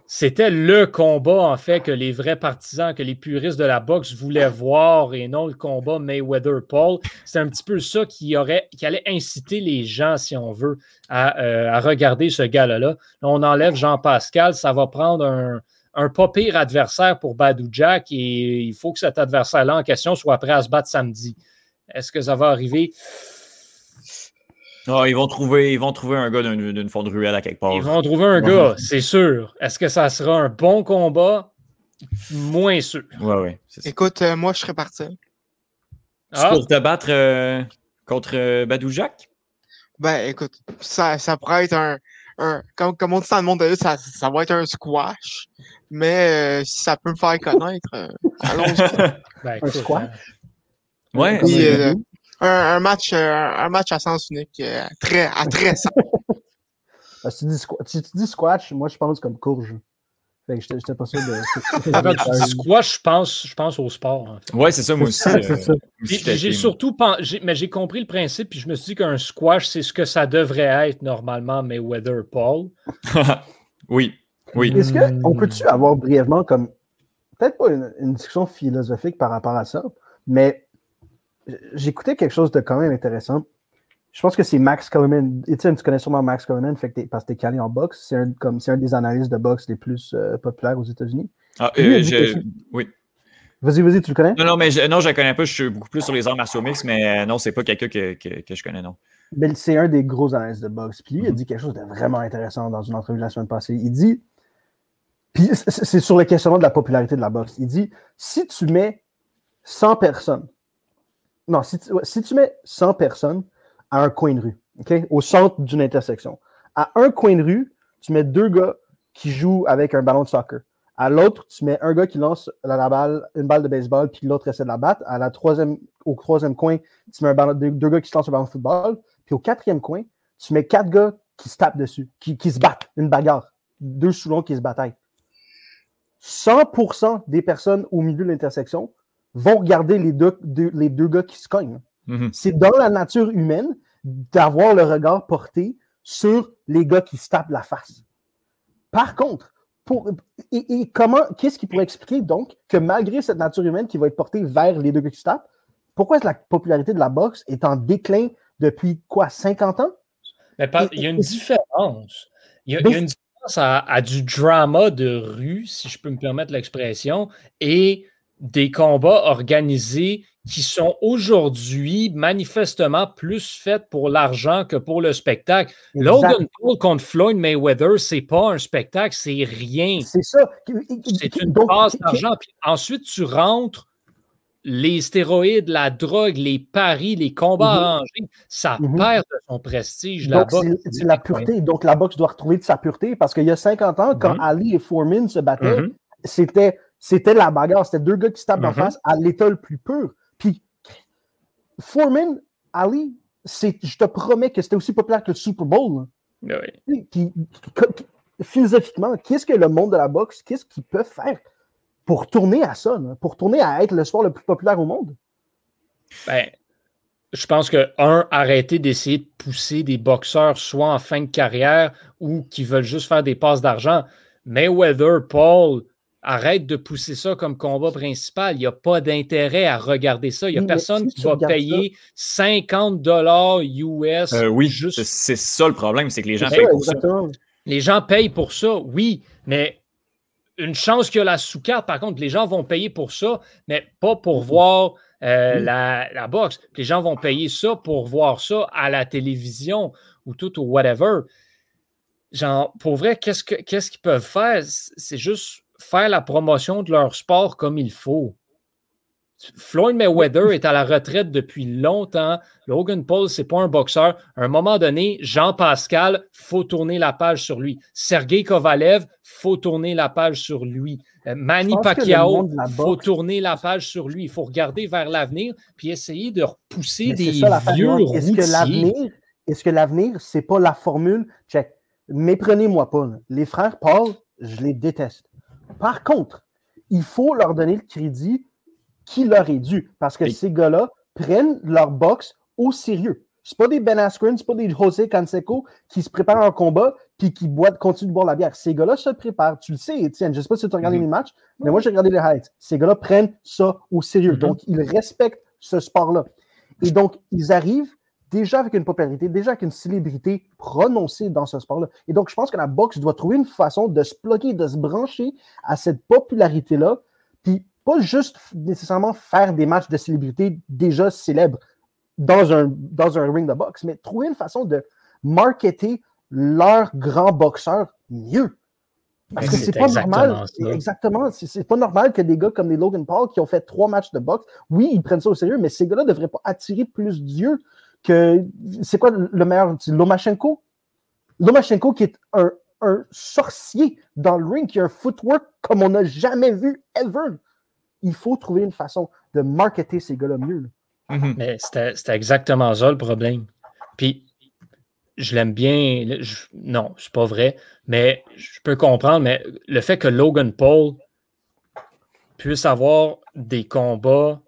c'était le combat, en fait, que les vrais partisans, que les puristes de la boxe voulaient voir et non le combat Mayweather-Paul. C'est un petit peu ça qui, aurait, allait inciter les gens, si on veut, à, euh, regarder ce gars-là. on enlève Jean-Pascal, ça va prendre un, un pas pire adversaire pour Badou Jack et il faut que cet adversaire-là en question soit prêt à se battre samedi. Est-ce que ça va arriver? Ah, ils, vont trouver, ils vont trouver un gars d'une fond de ruelle à quelque part. Ils vont trouver un gars, c'est sûr. Est-ce que ça sera un bon combat? Moins sûr. Ouais, ouais, Écoute, euh, moi, je serais parti. Ah. Pour te battre euh, contre euh, Badou Jacques? Ben, écoute, ça, ça pourrait être un. comme, comme, on dit dans le monde de ça, ça va être un squash. Mais si ça peut me faire connaître, allons-y. Ben, un squash? Ouais. Euh, un, match, euh, un match à sens unique, euh, très, à très simple. si, tu dis si tu dis squash, moi je pense comme courge. Fait que j'étais pas sûr de. Quand tu dis squash, je pense, je pense au sport. En fait. Ouais, c'est ça, moi aussi. J'ai surtout mais j'ai compris le principe, puis je me suis dit qu'un squash, c'est ce que ça devrait être normalement, mais Weather Paul. oui, oui. Est-ce qu'on peut-tu avoir brièvement comme peut-être pas une, discussion philosophique par rapport à ça, mais j'écoutais quelque chose de quand même intéressant. Je pense que c'est Max Coleman. Etienne, tu connais sûrement Max Coleman fait que parce que tu es calé en boxe. C'est un, un des analystes de boxe les plus euh, populaires aux États-Unis. Ah, euh, oui. Vas-y, vas-y, tu le connais? Non, non, mais je, non, je ne connais pas. Je suis beaucoup plus sur les arts martiaux mix, mais euh, non, c'est pas quelqu'un que, que, je connais, non. Ben, c'est un des gros analystes de boxe. Puis lui, il a mm-hmm. dit quelque chose de vraiment intéressant dans une entrevue la semaine passée. Il dit, puis c'est sur le questionnement de la popularité de la boxe. Il dit, si tu mets 100 personnes non, si tu, mets 100 personnes à un coin de rue, au centre d'une intersection, à un coin de rue, tu mets deux gars qui jouent avec un ballon de soccer. À l'autre, tu mets un gars qui lance la, balle, une balle de baseball, puis l'autre essaie de la battre. À la troisième, au troisième coin, tu mets deux, gars qui se lancent un ballon de football. Puis au quatrième coin, tu mets quatre gars qui se tapent dessus, qui, se battent, une bagarre. Deux sous qui se bataillent. 100% des personnes au milieu de l'intersection vont regarder les deux, les deux gars qui se cognent. Mhm. C'est dans la nature humaine d'avoir le regard porté sur les gars qui se tapent la face. Par contre, pour, et, comment, qu'est-ce qui pourrait expliquer donc que malgré cette nature humaine qui va être portée vers les deux gars qui se tapent, pourquoi est-ce que la popularité de la boxe est en déclin depuis quoi, 50 ans? Mais il y a une différence. Il y a, une différence à, du drama de rue, si je peux me permettre l'expression, et des combats organisés qui sont aujourd'hui manifestement plus faits pour l'argent que pour le spectacle. Logan Paul contre Floyd Mayweather, c'est pas un spectacle, c'est rien. C'est ça. C'est une base d'argent. ensuite, tu rentres les stéroïdes, la drogue, les paris, les combats arrangés, ça mm-hmm. perd de son prestige. Donc, c'est la pureté. Donc, la boxe doit retrouver de sa pureté parce qu'il y a 50 ans, quand mm-hmm. Ali et Foreman se battaient, c'était c'était la bagarre. C'était deux gars qui se tapent en face à l'état le plus pur. Puis, Foreman, Ali, je te promets que c'était aussi populaire que le Super Bowl. philosophiquement, qu'est-ce que le monde de la boxe, qu'est-ce qu'ils peuvent faire pour tourner à ça, pour tourner à être le sport le plus populaire au monde? Ben, je pense que, un, arrêter d'essayer de pousser des boxeurs soit en fin de carrière ou qui veulent juste faire des passes d'argent. Mayweather, Paul, arrête de pousser ça comme combat principal. Il n'y a pas d'intérêt à regarder ça. Il n'y a personne qui va payer 50 dollars US. Euh, oui, juste... c'est ça le problème, c'est que les gens payent pour ça. Les gens payent pour ça, oui, mais une chance qu'il y a la sous-carte, par contre, les gens vont payer pour ça, mais pas pour voir euh, la, boxe. Les gens vont payer ça pour voir ça à la télévision ou tout ou whatever. Genre, pour vrai, qu'est-ce qu'ils peuvent faire? C'est juste faire la promotion de leur sport comme il faut. Floyd Mayweather est à la retraite depuis longtemps. Logan Paul, c'est pas un boxeur. À un moment donné, Jean Pascal, faut tourner la page sur lui. Sergei Kovalev, faut tourner la page sur lui. Euh, Manny Pacquiao, faut tourner la page sur lui. Il faut regarder vers l'avenir puis essayer de repousser des vieux Est-ce que l'avenir, est-ce que l'avenir, c'est pas la formule? Check. Méprenez-moi pas. Les frères Paul, je les déteste. Par contre, il faut leur donner le crédit qui leur est dû parce que ces gars-là prennent leur boxe au sérieux. Ce pas des Ben Askren, ce pas des José Canseco qui se préparent en combat puis qui boivent, continuent de boire la bière. Ces gars-là se préparent. Tu le sais, Étienne, je ne sais pas si tu as regardé les matchs, mais moi, j'ai regardé les highlights. Ces gars-là prennent ça au sérieux. Mm-hmm. Donc, ils respectent ce sport-là. Et donc, ils arrivent déjà avec une popularité, déjà avec une célébrité prononcée dans ce sport-là. Et donc, je pense que la boxe doit trouver une façon de se bloquer, de se brancher à cette popularité-là, puis pas juste nécessairement faire des matchs de célébrité déjà célèbres dans un, dans un ring de boxe, mais trouver une façon de marketer leurs grands boxeurs mieux. Parce que c'est pas normal. Exactement. C'est pas normal que des gars comme les Logan Paul qui ont fait trois matchs de boxe, oui, ils prennent ça au sérieux, mais ces gars-là ne devraient pas attirer plus d'yeux que c'est quoi le meilleur Lomachenko? Lomachenko qui est un, sorcier dans le ring, qui a un footwork comme on n'a jamais vu ever. Il faut trouver une façon de marketer ces gars-là mieux. Mm-hmm. Mais c'était exactement ça le problème. Puis je l'aime bien. non, c'est pas vrai. Mais je peux comprendre, mais le fait que Logan Paul puisse avoir des combats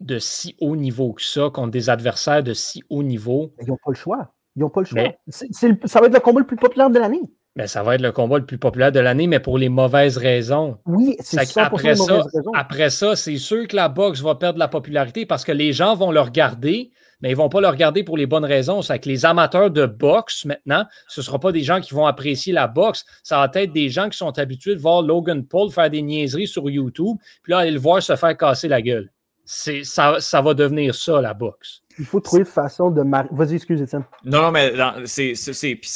de si haut niveau que ça contre des adversaires de si haut niveau. Ils n'ont pas le choix. Ils n'ont pas le choix. ça va être le combat le plus populaire de l'année. Mais ça va être le combat le plus populaire de l'année, mais pour les mauvaises raisons. Oui, c'est ça. Après, ça, après ça, c'est sûr que la boxe va perdre la popularité parce que les gens vont le regarder, mais ils ne vont pas le regarder pour les bonnes raisons. C'est que les amateurs de boxe, maintenant, ce ne sera pas des gens qui vont apprécier la boxe. Ça va être des gens qui sont habitués de voir Logan Paul faire des niaiseries sur YouTube, puis là, aller le voir se faire casser la gueule ça, ça va devenir ça, la boxe. Il faut trouver une façon de Vas-y, excuse, Étienne. Non, mais c'est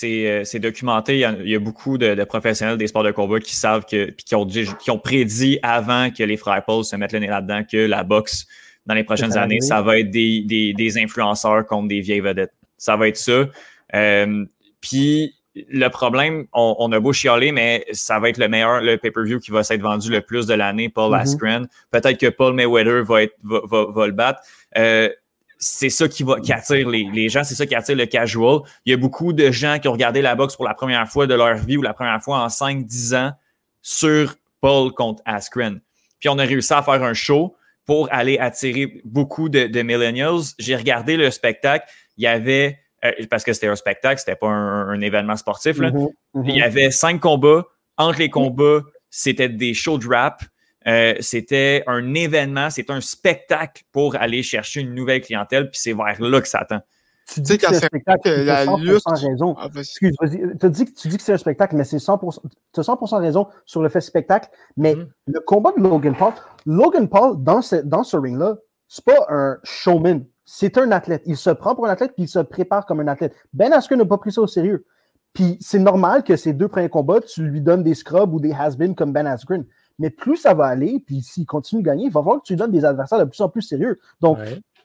euh, documenté. Il y, a, beaucoup de, professionnels des sports de combat qui savent que, puis qui ont, qui ont prédit avant que les frères Paul se mettent le nez là-dedans que la boxe, dans les prochaines années, ça va être des, des, influenceurs contre des vieilles vedettes. Ça va être ça. Euh, puis le problème, on, a beau chialer, mais ça va être le meilleur, le pay-per-view qui va s'être vendu le plus de l'année, Paul mm-hmm. Askren. Peut-être que Paul Mayweather va, être, va, le battre. Euh, c'est ça qui, va, qui attire les, gens, c'est ça qui attire le casual. Il y a beaucoup de gens qui ont regardé la boxe pour la première fois de leur vie ou la première fois en 5-10 ans sur Paul contre Askren. Puis on a réussi à faire un show pour aller attirer beaucoup de, de millennials. J'ai regardé le spectacle. Il y avait parce que c'était un spectacle, c'était pas un, événement sportif. Là. Mm-hmm, mm-hmm. Il y avait cinq combats. Entre les combats, c'était des shows de rap. Euh, c'était un événement, c'était un spectacle pour aller chercher une nouvelle clientèle, puis c'est vers là que ça tend. Tu dis que, c'est un spectacle, la lutte... raison. Ah, Excuse, tu dis, tu dis que c'est un spectacle, mais c'est 100%, tu as 100% raison sur le fait spectacle, mais mm-hmm. le combat de Logan Paul, Logan Paul, dans ce, dans ce ring-là, c'est pas un showman, c'est un athlète. Il se prend pour un athlète, puis il se prépare comme un athlète. Ben Askren n'a pas pris ça au sérieux. Puis c'est normal que ces deux premiers combats, tu lui donnes des scrubs ou des has-been comme Ben Askren. Mais plus ça va aller, puis s'il continue de gagner, il va voir que tu lui donnes des adversaires de plus en plus sérieux. Donc,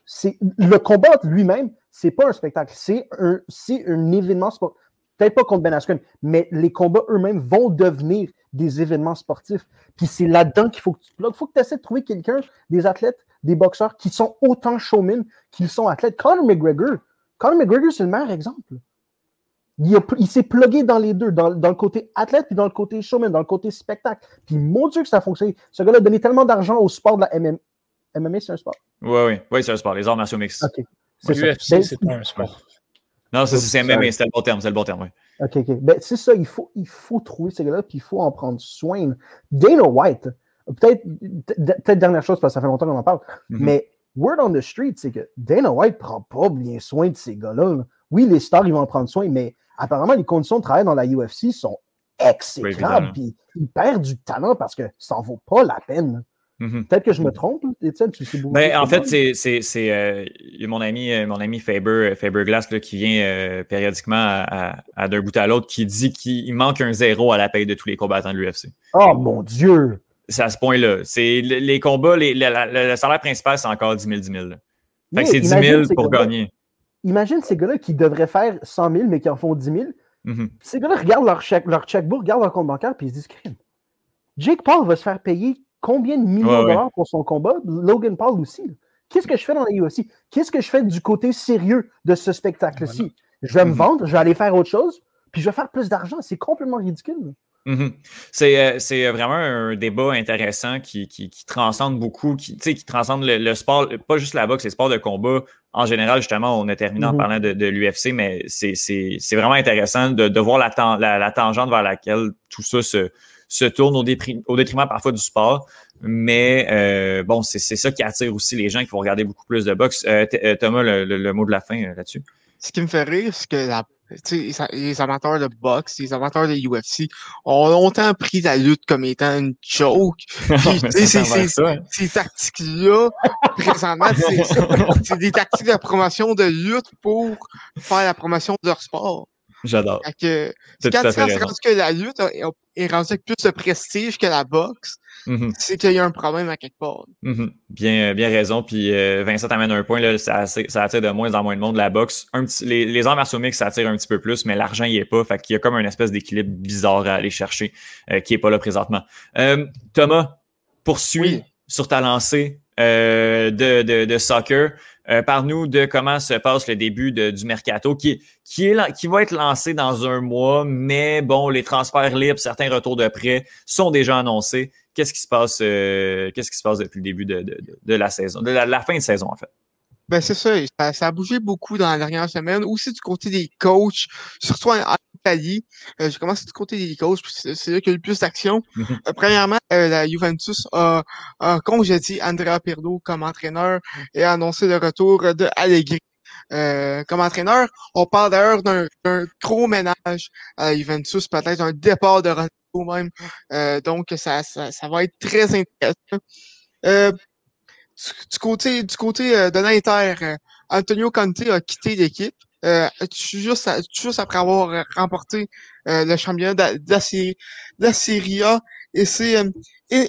c'est le combat lui-même, c'est pas un spectacle, c'est un, un événement sportif. Peut-être pas contre Ben Askren, mais les combats eux-mêmes vont devenir des événements sportifs. Puis c'est là-dedans qu'il faut que tu Il faut que tu essaies de trouver quelqu'un, des athlètes, des boxeurs qui sont autant showmen qu'ils sont athlètes. Conor McGregor, Conor McGregor, c'est le meilleur exemple. Il, s'est plugué dans les deux, dans, le côté athlète puis dans le côté showman, dans le côté spectacle. Puis mon Dieu que ça a fonctionné. Ce gars-là a donné tellement d'argent au sport de la MMA. MMA, c'est un sport? Oui, oui, oui, c'est un sport. Les arts martiaux mixtes. OK. C'est UFC, c'est pas un sport. Non, c'est MMA, c'est le bon terme, c'est le bon terme, oui. OK, OK. Ben, c'est ça, il faut, il faut trouver ces gars-là, puis il faut en prendre soin. Dana White, peut-être, peut-être dernière chose, parce que ça fait longtemps qu'on en parle, mm-hmm. mais word on the street, c'est que Dana White prend pas bien soin de ces gars-là. Oui, les stars, ils vont en prendre soin, mais apparemment, les conditions de travail dans la UFC sont exécrables. puis il perd du talent parce que ça n'en vaut pas la peine. Mm-hmm. Peut-être que je me trompe, Étienne, tu sais. Ben, en fait, c'est euh, mon ami, euh, mon ami Faber, Faber Glass qui vient euh, périodiquement à, d'un bout à l'autre qui dit qu'il manque un zéro à la paye de tous les combattants de l'UFC. Oh mon Dieu! C'est à ce point-là. C'est les, combats, les, le salaire principal, c'est encore 10 000, 10 000. Fait que c'est 10 000 pour gagner. Imagine ces gars-là qui devraient faire 100 000, mais qui en font 10 000. Mm-hmm. Ces gars-là regardent leur, check, leur checkbook, regardent leur compte bancaire, puis ils se disent Jake Paul va se faire payer combien de millions de dollars pour son combat? Logan Paul aussi. Qu'est-ce que je fais dans la UFC Qu'est-ce que je fais du côté sérieux de ce spectacle-ci? Je vais me mm-hmm. vendre, je vais aller faire autre chose, puis je vais faire plus d'argent. C'est complètement ridicule. Mhm. Euh, c'est, vraiment un débat intéressant qui, transcende beaucoup, qui, qui transcende le, sport, pas juste la boxe, les sports de combat en général. Justement, on a terminé en mhm. parlant de, l'UFC, mais c'est, vraiment intéressant de, voir la, la, tangente vers laquelle tout ça se, tourne au, détriment parfois du sport. Mais euh, bon, c'est, ça qui attire aussi les gens qui vont regarder beaucoup plus de boxe. Euh, Thomas, le, mot de la fin là-dessus? Ce qui me fait rire, c'est que la les amateurs de boxe, les amateurs de UFC ont longtemps pris la lutte comme étant une joke. ces, tactiques-là, présentement, c'est des tactiques de promotion de lutte pour faire la promotion de leur sport. J'adore. Quand, que la lutte est rendue avec plus de prestige que la boxe, Mm-hmm. C'est qu'il y a un problème à quelque part. Mm-hmm. bien, bien raison. Puis euh, Vincent t'amène un point, là, ça, ça, attire de moins en moins de monde la boxe. Un petit, les, les arts martiaux ça attire un petit peu plus, mais l'argent n'y est pas. Fait qu'il y a comme une espèce d'équilibre bizarre à aller chercher euh, qui n'est pas là présentement. Euh, Thomas, poursuis sur ta lancée de, de, de, soccer. Euh, Parle-nous de comment se passe le début de, du mercato qui, qui, est, qui va être lancé dans un mois, mais bon, les transferts libres, certains retours de prêt sont déjà annoncés. Qu'est-ce qui se passe, euh, qui se passe depuis le début de, de, de la saison, de la, fin de saison en fait? Ben c'est ça, ça, a bougé beaucoup dans la dernière semaine, aussi du côté des coachs, surtout en, Italie. Euh, J'ai commencé du côté des coachs, c'est là qu'il y a eu le plus d'action. Mhm. Euh, premièrement, euh, la Juventus a, a congédié Andrea Pirlo comme entraîneur et a annoncé le retour de Allegri. comme entraîneur, on parle d'ailleurs d'un gros ménage à la Juventus, peut-être un départ de retour même. donc, ça, ça, ça, va être très intéressant du côté, du côté euh, de l'Inter, euh, Antonio Conte a quitté l'équipe. Euh, juste, juste après avoir remporté euh, le championnat de, la, Serie A. Et c'est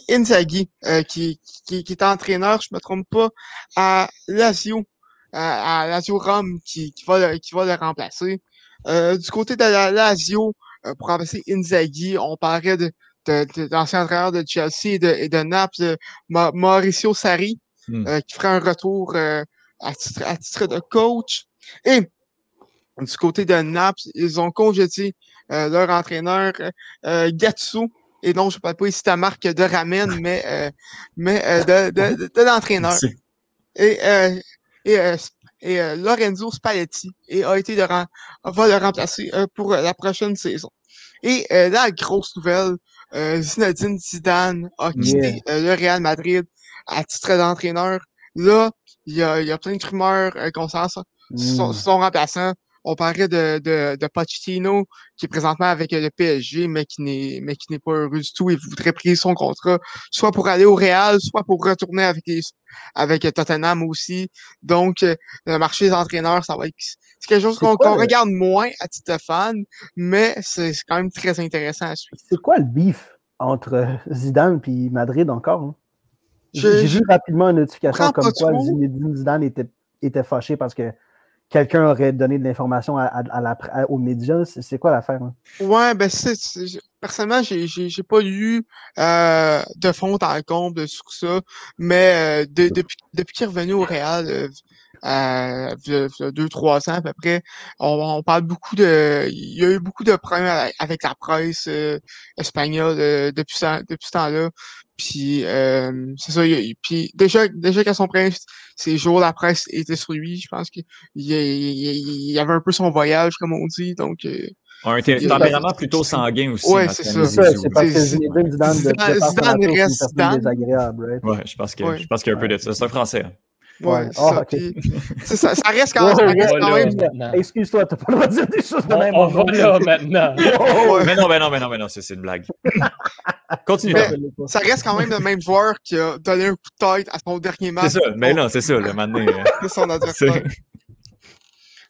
Inzaghi qui, qui, qui, est entraîneur, je me trompe pas, à Lazio, à, Lazio Rome, qui, qui, va, le, qui va le remplacer. du côté de la Lazio, pour remplacer Inzaghi, on parlait de, de, l'ancien entraîneur de Chelsea et de, et de Naples, Mauricio Sarri, Hmm. Euh, qui ferait un retour euh, à, titre, de coach. Et du côté de Naps, ils ont congédié euh, leur entraîneur Gatsu. Et non, je ne parle pas ici ta marque de ramen, mais, mais de, de, de, l'entraîneur. Et, et, et Lorenzo Spalletti et a été de va le remplacer pour la prochaine saison. Et la grosse nouvelle, Zinedine Zidane a quitté le Real Madrid à titre d'entraîneur. Là, il y a, y a plein de rumeurs concernant son, mm. son, remplaçant. On parlait de, de, de Pochettino, qui est présentement avec le PSG, mais qui n'est, mais qui n'est pas heureux du tout. Il voudrait prier son contrat, soit pour aller au Real, soit pour retourner avec avec Tottenham aussi. Donc, le marché des entraîneurs, ça va être, c'est quelque chose qu'on, regarde moins à titre fan, mais c'est quand même très intéressant à suivre. C'est quoi le beef entre Zidane et Madrid encore? Hein? J'ai vu rapidement une notification comme quoi Zidane était, était fâché parce que quelqu'un aurait donné de l'information à, à, aux médias. C'est quoi l'affaire? Hein? Ouais, ben c'est, personnellement, j'ai, j'ai, pas lu euh, de fond en comble sur ça, mais euh, depuis, depuis qu'il est revenu au Real, euh, euh, deux, trois ans à peu près, on, parle beaucoup de. Il y a eu beaucoup de problèmes avec, la presse euh, espagnole euh, depuis, depuis ce temps-là. Puis euh, c'est ça. puis déjà, déjà qu'à son prince, ces jours la presse était sur lui. Je pense qu'il il, il, avait un peu son voyage, comme on dit. Donc euh, un tempérament plutôt sanguin aussi. Oui, c'est ça. C'est parce que Zidane de reste désagréable. Ouais, je pense que je pense qu'il y a un peu de ça. C'est un français. Hein. Ouais, ah, ça, ça, reste quand même. Excuse-toi, t'as pas le droit de dire des choses de même. On va là maintenant. mais non, mais non, mais non, mais non, c'est une blague. Continue. ça reste quand même le même joueur qui a donné un coup de tête à son dernier match. C'est ça, mais non, c'est ça, le maintenant. C'est son adversaire.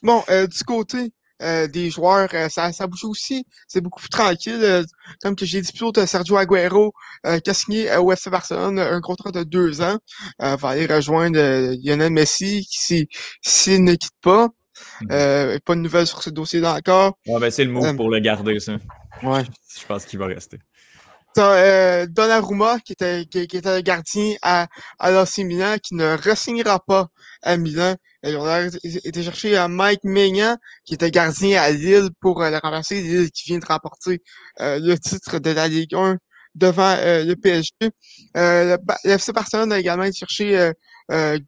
Bon, euh, du côté euh, des joueurs, euh, ça, ça bouge aussi. C'est beaucoup plus tranquille. Euh, comme que j'ai dit plus tôt, Sergio Aguero qui a signé au FC Barcelone un contrat de deux ans. va aller rejoindre Lionel Messi qui s'il ne quitte pas. Mhm. pas de nouvelles sur ce dossier encore. Ouais, ben c'est le mot pour le garder, ça. Ouais. Je pense qu'il va rester. T'as Donnarumma qui était, qui, était le gardien à, à Milan qui ne re pas à Milan. Ils ont été chercher à Mike Maignan, qui était gardien à Lille pour euh, le remplacer, Lille qui vient de remporter euh, le titre de la Ligue 1 devant euh, le PSG. Euh, le, FC Barcelone a également été chercher euh,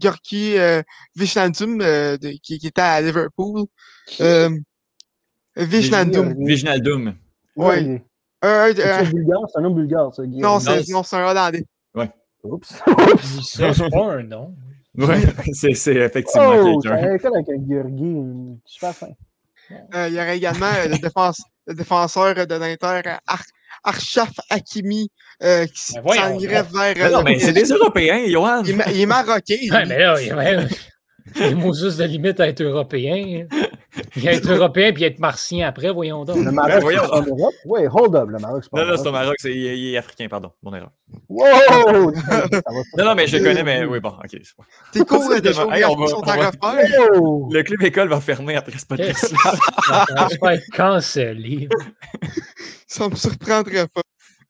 Gorky Vishnandum, qui, qui, était à Liverpool. Vishnandum. Vishnandum. Oui. c'est un bulgare, c'est un nom bulgare, ça. Non, c'est un Hollandais. Ouais. Oups. ça, c'est pas un nom. Oui, c'est effectivement oh, quelqu'un. avec un Gurgi, super fin. Euh, il y aurait également euh, le, défense, le, défenseur de l'Inter, Ar Arshaf Hakimi, euh, qui ben s'enlirait vers. Mais non, mais c'est des Européens, Johan. Il, il est marocain. Ouais, mais là, il, il mot juste de limite à être européen. Il être européen puis être martien après, voyons donc. Le Maroc, c'est en Europe? Oui, hold up, le Maroc, c'est pas Non, non, c'est au Maroc, c'est, il, est africain, pardon, mon erreur. Wow! non, non, mais je connais, mais oui, bon, ok. T'es cool, des choses hey, on sont Le club école va fermer après ce podcast Je vais être cancellé. Ça me surprendrait pas.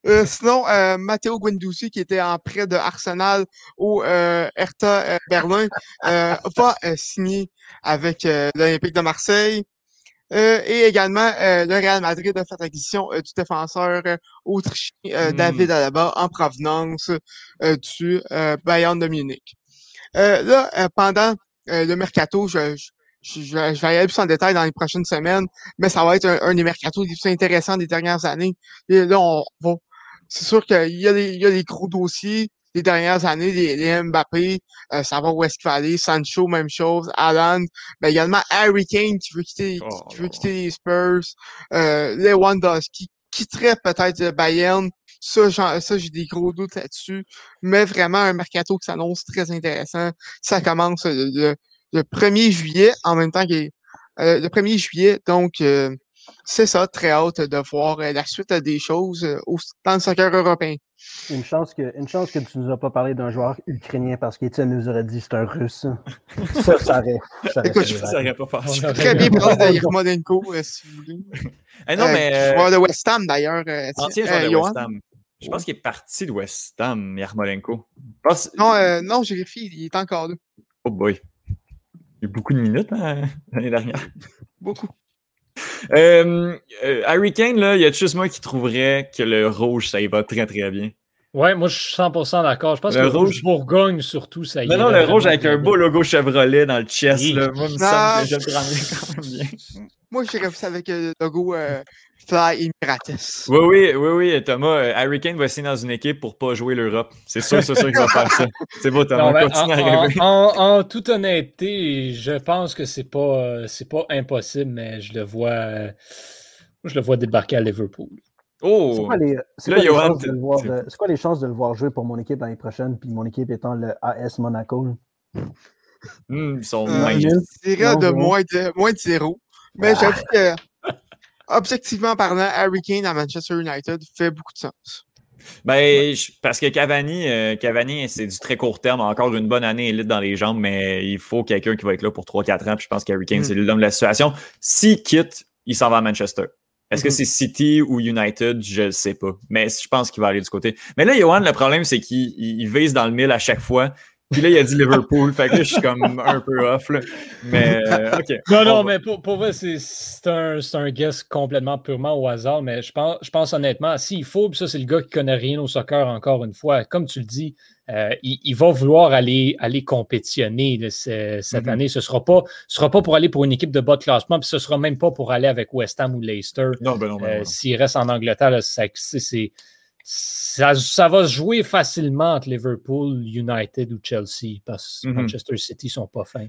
Euh, sinon, euh, Matteo Guendouzi, qui était en prêt de Arsenal au euh, Hertha euh, Berlin, euh, va signer avec l'Olympique de Marseille. et également, le Real Madrid a fait l'acquisition du défenseur autrichien hmm. David Alaba en provenance du Bayern de Munich. là, pendant le mercato, je, je, je, vais aller plus en détail dans les prochaines semaines, mais ça va être un, des mercatos les plus intéressants des dernières années. Et là, on va c'est sûr qu'il y, a des, il y a des gros dossiers des dernières années, les, Mbappé, euh, savoir où est-ce qu'il va aller, Sancho, même chose, Alan, mais également Harry Kane qui veut quitter, qui veut oh. quitter les Spurs, euh, Lewandowski quitterait peut-être Bayern. Ça, ça j'ai des gros doutes là-dessus. Mais vraiment, un mercato qui s'annonce très intéressant. Ça commence le, 1er juillet, en même temps que euh, le 1er juillet. Donc, euh, c'est ça, très hâte de voir euh, la suite des choses euh, dans le soccer européen. Une chance que, une chance que tu ne nous as pas parlé d'un joueur ukrainien parce qu'Étienne nous aurait dit c'est un russe. Ça, ça aurait. Ça Écoute, je ne pas. Je peux très bien parler de Yarmolenko, euh, si vous voulez. Eh non, mais. Joueur de West Ham, d'ailleurs. Ancien joueur de West Ham. Je pense qu'il est parti de West Ham, Yarmolenko. Non, non, j'ai vérifié, il est encore là. Oh boy. Il y a eu beaucoup de minutes hein, l'année dernière. beaucoup. Euh, euh, Harry Kane, là, il y a juste moi qui trouverais que le rouge, ça y va très très bien? Ouais, moi je suis 100% d'accord. Je pense que le rouge Bourgogne surtout, ça y non, Non, le rouge avec un beau logo Chevrolet dans le chest, là, moi, me semble que je le prendrais quand même bien. Moi, j'irais plus avec le logo euh, Fly Emirates. Oui, oui, oui, oui, Thomas. Euh, Harry Kane va signer dans une équipe pour pas jouer l'Europe. C'est sûr, c'est sûr qu'il va faire ça. C'est beau, Thomas. en, toute honnêteté, je pense que c'est pas, c'est pas impossible, mais je le vois, je le vois débarquer à Liverpool. Oh! C'est quoi, les, quoi, les chances de le voir jouer pour mon équipe l'année prochaine, puis mon équipe étant le AS Monaco? Hmm, ils sont euh, de moins de, moins de zéro. Mais ah. j'avoue que objectivement parlant, Harry Kane à Manchester United fait beaucoup de sens. Ben, parce que Cavani, euh, Cavani c'est du très court terme, encore une bonne année élite dans les jambes, mais il faut quelqu'un qui va être là pour 3-4 ans. Puis je pense qu'Harry Kane, mm. c'est l'homme de la situation. S'il quitte, il s'en va à Manchester. Est-ce que mm-hmm. c'est City ou United? Je ne sais pas. Mais je pense qu'il va aller du côté. Mais là, Johan, le problème, c'est qu'il vise dans le mille à chaque fois. Puis là, il a dit Liverpool. fait que là, je suis comme un peu off. Là. Mais, euh, OK. Non, non, mais pour, pour vrai, c'est un, un guess complètement purement au hasard. Mais je pense, je pense honnêtement, s'il faut, puis ça, c'est le gars qui connaît rien au soccer encore une fois. Comme tu le dis, euh, il, va vouloir aller, aller compétitionner cette mm-hmm. année. Ce ne sera, pas, sera pas pour aller pour une équipe de bas de classement, puis ce ne sera même pas pour aller avec West Ham ou Leicester. Non, ben non, ben euh, S'il reste en Angleterre, c'est ça, ça, va se jouer facilement entre Liverpool, United ou Chelsea parce que mm-hmm. Manchester City sont pas fins.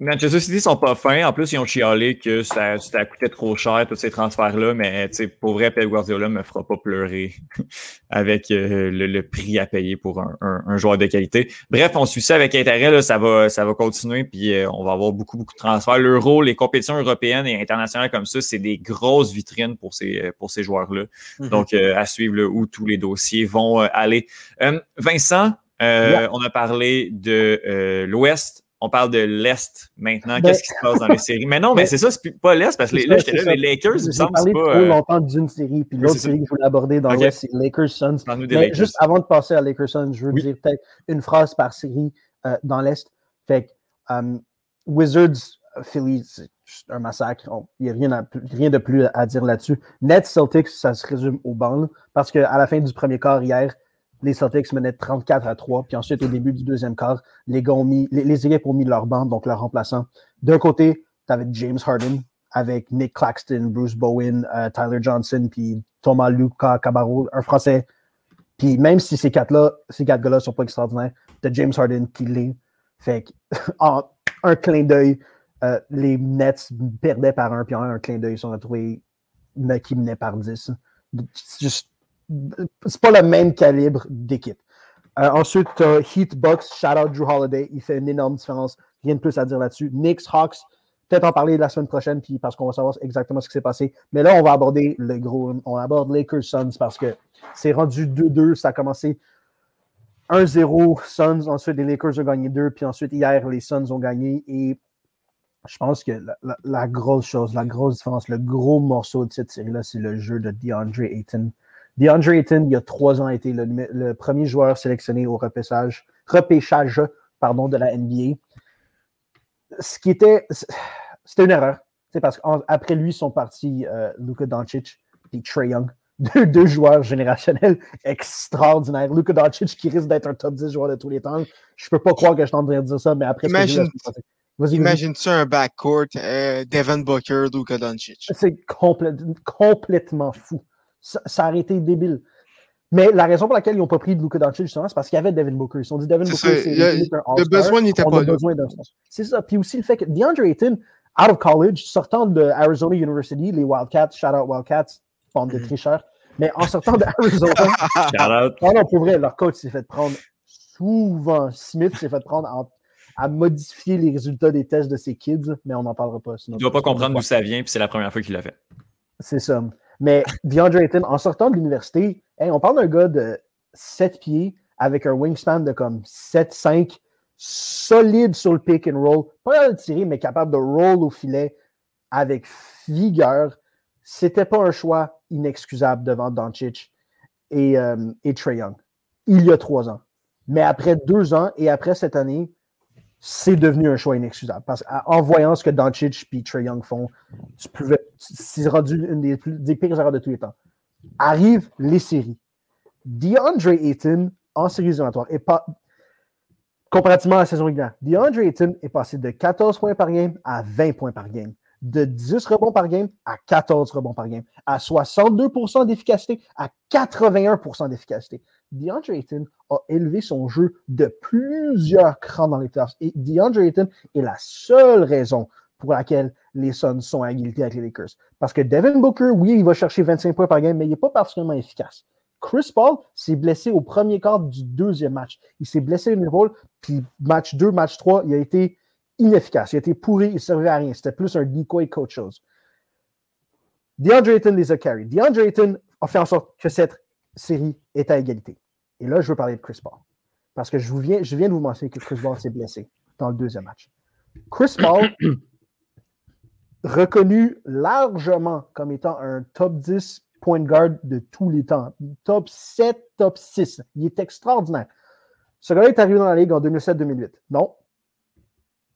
Manchester City sont pas fins. En plus, ils ont chialé que ça, ça coûtait trop cher, tous ces transferts-là. Mais pour vrai, Pep Guardiola me fera pas pleurer avec euh, le, prix à payer pour un, un, joueur de qualité. Bref, on suit ça avec intérêt. Là, ça, va, ça va continuer. Puis euh, on va avoir beaucoup, beaucoup de transferts. L'Euro, les compétitions européennes et internationales comme ça, c'est des grosses vitrines pour ces, pour ces joueurs-là. Mm-hmm. Donc, euh, à suivre où tous les dossiers vont aller. Vincent, on a parlé de l'Ouest on parle de l'Est maintenant. Ben, Qu'est-ce qui se passe dans les séries? Mais non, mais, c'est ça, c'est pas l'Est, parce que là, j'étais là, les Lakers, il me semble, c'est pas. trop euh, longtemps d'une série, puis l'autre série que je voulais aborder dans l'Est, c'est Lakers Suns. Mais juste avant de passer à Lakers Suns, je veux dire peut-être une phrase par série euh, dans l'Est. Fait que um, Wizards, Philly, c'est un massacre. Il n'y a rien, rien, de plus à dire là-dessus. Nets Celtics, ça se résume au banc, parce qu'à la fin du premier quart hier, les Celtics menaient 34 à 3. Puis ensuite, au début du deuxième quart, les, gars ont mis, les, équipes ont mis leur banc, donc leur remplaçant. D'un côté, tu avais James Harden avec Nick Claxton, Bruce Bowen, euh, Tyler Johnson, puis Thomas Luca Cabarro, un Français. Puis même si ces quatre-là, ces quatre gars-là sont pas extraordinaires, tu James Harden qui l'est. Fait en un clin d'œil, euh, les Nets perdaient par un, puis en un clin d'œil, ils sont retrouvés qui menaient par 10. Juste c'est pas le même calibre d'équipe. Euh, ensuite, Heat Bucks, shout out Drew Holiday, il fait une énorme différence. Rien de plus à dire là-dessus. Knicks, Hawks, peut-être en parler la semaine prochaine, puis parce qu'on va savoir exactement ce qui s'est passé. Mais là, on va aborder le gros. On aborde Lakers Suns parce que c'est rendu 2-2. Ça a commencé 1-0 Suns. Ensuite, les Lakers ont gagné 2. Puis ensuite, hier, les Suns ont gagné. Et je pense que la grosse chose, la grosse différence, le gros morceau de cette série-là, c'est le jeu de DeAndre Ayton. DeAndre Ayton, il y a trois ans, a été le, premier joueur sélectionné au repêchage, repêchage pardon, de la NBA. Ce qui était. C'était une erreur. C'est parce qu'après lui sont partis euh, Luka Doncic et Trey Young. Deux, joueurs générationnels extraordinaires. Luka Doncic qui risque d'être un top 10 joueur de tous les temps. Je peux pas croire que je de dire ça, mais après. Imagine, Imagine-tu un backcourt euh, Devin Booker, Luka Doncic? C'est complètement fou ça, ça, aurait été débile. Mais la raison pour laquelle ils n'ont pas pris Luka Doncic, justement, c'est parce qu'il y avait Devin Booker. Ils se sont dit Devin Booker, c'est Le besoin n'était pas là. C'est ça. Puis aussi le fait que DeAndre Ayton, out of college, sortant de Arizona University, les Wildcats, shout out Wildcats, bande de mm-hmm. tricheurs, mais en sortant d'Arizona, shout non, pour vrai, leur coach s'est fait prendre souvent. Smith s'est fait prendre à modifier les résultats des tests de ses kids, mais on n'en parlera pas. Il ne doit pas comprendre d'où ça vient, puis c'est la première fois qu'il l'a fait. C'est ça. Mais DeAndre Ayton, en sortant de l'université, on parle d'un gars de 7 pieds avec un wingspan de comme 7-5, solide sur le pick and roll, pas capable de tirer, mais capable de roll au filet avec vigueur. C'était pas un choix inexcusable devant Doncic et, euh, et Trey Young. Il y a trois ans. Mais après deux ans et après cette année, c'est devenu un choix inexcusable. Parce qu'en voyant ce que Doncic et Trey Young font, c'est rendu une des pires erreurs de tous les temps. Arrivent les séries. DeAndre Ayton, en séries éliminatoires, est pas, comparativement à la saison régulière, DeAndre Ayton est passé de 14 points par game à 20 points par game. de 10 rebonds par game à 14 rebonds par game, à 62% d'efficacité, à 81% d'efficacité. DeAndre Ayton a élevé son jeu de plusieurs crans dans les playoffs. Et DeAndre Ayton est la seule raison pour laquelle les Suns sont à avec les Lakers. Parce que Devin Booker, oui, il va chercher 25 points par game, mais il n'est pas particulièrement efficace. Chris Paul s'est blessé au premier quart du deuxième match. Il s'est blessé une épaule, puis match 2, match 3, il a été inefficace. Il a été pourri, il ne servait à rien. C'était plus un decoy qu'autre chose. DeAndre Ayton les a carry. DeAndre Ayton a fait en sorte que cette série est à égalité. Et là, je veux parler de Chris Paul. Parce que je, vous viens, je viens de vous mentionner que Chris Paul s'est blessé dans le deuxième match. Chris Paul, reconnu largement comme étant un top 10 point guard de tous les temps. Top 7, top 6. Il est extraordinaire. Ce gars-là est arrivé dans la Ligue en 2007-2008. Non.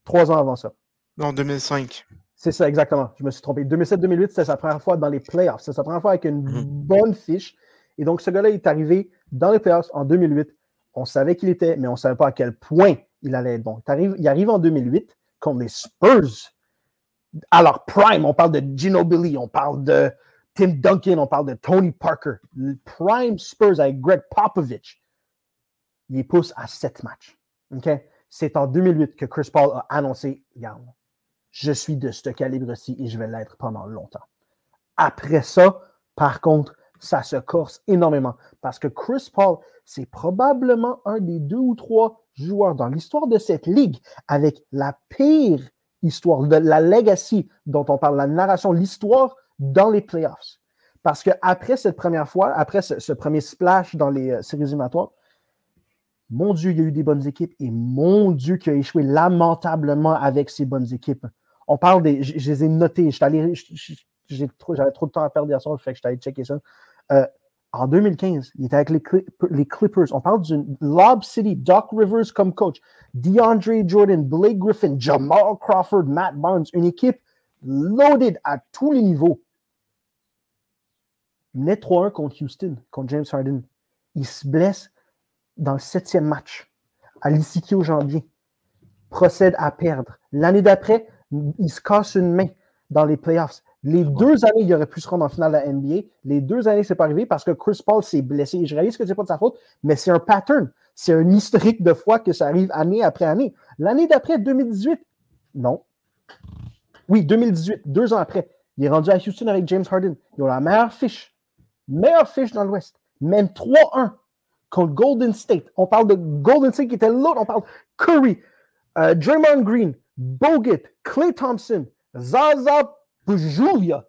Trois ans avant ça. Non, 2005. C'est ça, exactement. Je me suis trompé. 2007-2008, c'était sa première fois dans les playoffs. C'est sa première fois avec une mhm. bonne fiche. Et donc, ce gars-là est arrivé dans les playoffs en 2008. On savait qu'il était, mais on ne savait pas à quel point il allait être bon. Il arrive, en 2008 contre les Spurs. Leur prime, on parle de Ginobili, on parle de Tim Duncan, on parle de Tony Parker. Prime Spurs avec Greg Popovich. Il pousse à sept matchs. C'est en 2008 que Chris Paul a annoncé Regarde, je suis de ce calibre-ci et je vais l'être pendant longtemps. Après ça, par contre, ça se corse énormément parce que Chris Paul, c'est probablement un des deux ou trois joueurs dans l'histoire de cette ligue avec la pire histoire, la legacy dont on parle, la narration, l'histoire dans les playoffs. Parce qu'après cette première fois, après ce, premier splash dans les euh, séries éliminatoires, mon Dieu, il y a eu des bonnes équipes et mon Dieu, qui a échoué lamentablement avec ces bonnes équipes. On parle des. Je, les ai notés. J'avais trop, de temps à perdre hier soir, fait que je allé checker ça. Euh, en 2015, il était avec les, Clippers. On parle d'une Lob City, Doc Rivers comme coach, DeAndre Jordan, Blake Griffin, Jamal Crawford, Matt Barnes, une équipe loaded à tous les niveaux. Il 3-1 contre Houston, contre James Harden. Il se blesse dans le septième match, à l'ischio janvier. Procède à perdre. L'année d'après, il se casse une main dans les playoffs. Les deux années, il aurait pu se rendre en finale de la NBA. Les deux années, c'est pas arrivé parce que Chris Paul s'est blessé. Je réalise que c'est pas de sa faute, mais c'est un pattern. C'est un historique de fois que ça arrive année après année. L'année d'après, 2018, non. Oui, 2018, deux ans après, il est rendu à Houston avec James Harden. Ils ont la meilleure fiche. Meilleure fiche dans l'Ouest. Même 3-1 contre Golden State. On parle de Golden State qui était l'autre. On parle Curry, euh, Draymond Green, Bogut, Clay Thompson, Zaza Julia.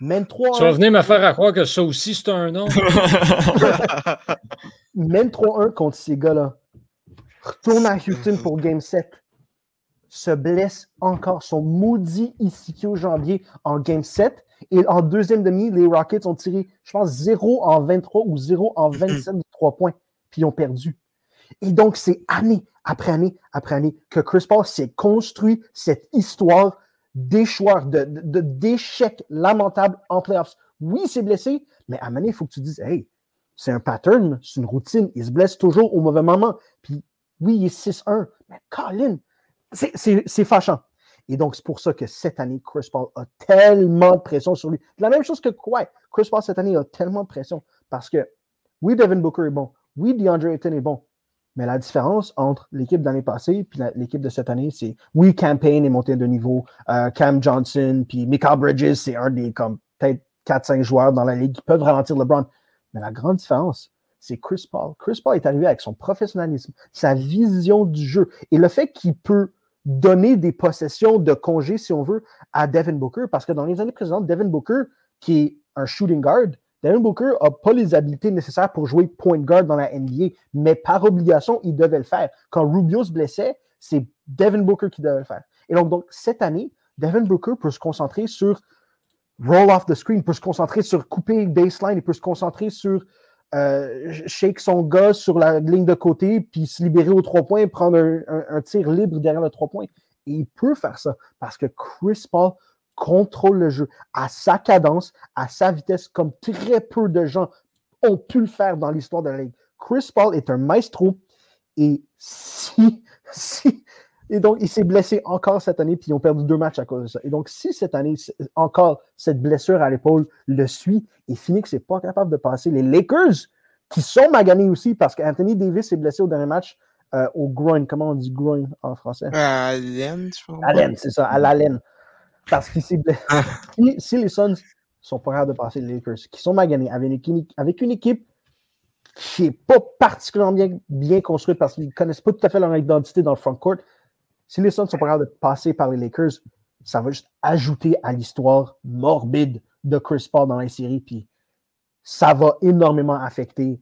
Même 3 Tu vas venir me faire à croire que ça aussi, c'est un nom. Même 3-1 contre ces gars-là. Retourne à Houston pour Game 7. Se blesse encore. Son maudit ischio janvier en Game 7. Et en deuxième demi, les Rockets ont tiré, je pense, 0 en 23 ou 0 en 27 de 3 points. Puis ils ont perdu. Et donc, c'est année après année après année que Chris Paul s'est construit cette histoire d'échoueurs, de, d'échecs lamentables en playoffs. Oui, il s'est blessé, mais à un il faut que tu dises, hey, c'est un pattern, c'est une routine, il se blesse toujours au mauvais moment. Puis oui, il est 6-1, mais Colin, c'est fâchant. Et donc, c'est pour ça que cette année, Chris Paul a tellement de pression sur lui. La même chose que quoi? Chris Paul, cette année, a tellement de pression parce que oui, Devin Booker est bon. Oui, DeAndre Ayton est bon. Mais la différence entre l'équipe d'année passée et l'équipe de cette année, c'est oui, Campaign est monté de niveau, euh, Cam Johnson, puis Michael Bridges, c'est un des comme peut-être 4-5 joueurs dans la ligue qui peuvent ralentir LeBron. Mais la grande différence, c'est Chris Paul. Chris Paul est arrivé avec son professionnalisme, sa vision du jeu et le fait qu'il peut donner des possessions de congé, si on veut, à Devin Booker. Parce que dans les années précédentes, Devin Booker, qui est un shooting guard, Devin Booker n'a pas les habiletés nécessaires pour jouer point guard dans la NBA, mais par obligation, il devait le faire. Quand Rubio se blessait, c'est Devin Booker qui devait le faire. Et donc, cette année, Devin Booker peut se concentrer sur roll off the screen, peut se concentrer sur couper baseline, il peut se concentrer sur euh, shake son gars sur la ligne de côté, puis se libérer aux trois points, prendre un, un tir libre derrière le trois points. Et il peut faire ça parce que Chris Paul contrôle le jeu à sa cadence, à sa vitesse, comme très peu de gens ont pu le faire dans l'histoire de la Ligue. Chris Paul est un maestro et si, si Et donc, il s'est blessé encore cette année, puis ils ont perdu deux matchs à cause de ça. Et donc, si cette année, encore, cette blessure à l'épaule le suit, et Phoenix n'est pas capable de passer les Lakers, qui sont maganés aussi, parce qu'Anthony Davis s'est blessé au dernier match euh, au groin. Comment on dit groin en français? À l'aine, je crois. À l'aine, c'est ça, à la laine. Parce blessé. Ah. si, les Suns sont pas capables de passer les Lakers, qui sont maganés avec une, avec une équipe qui n'est pas particulièrement bien, bien construite parce qu'ils ne connaissent pas tout à fait leur identité dans le front court, si les Suns sont pas capables de passer par les Lakers, ça va juste ajouter à l'histoire morbide de Chris Paul dans la série, puis ça va énormément affecter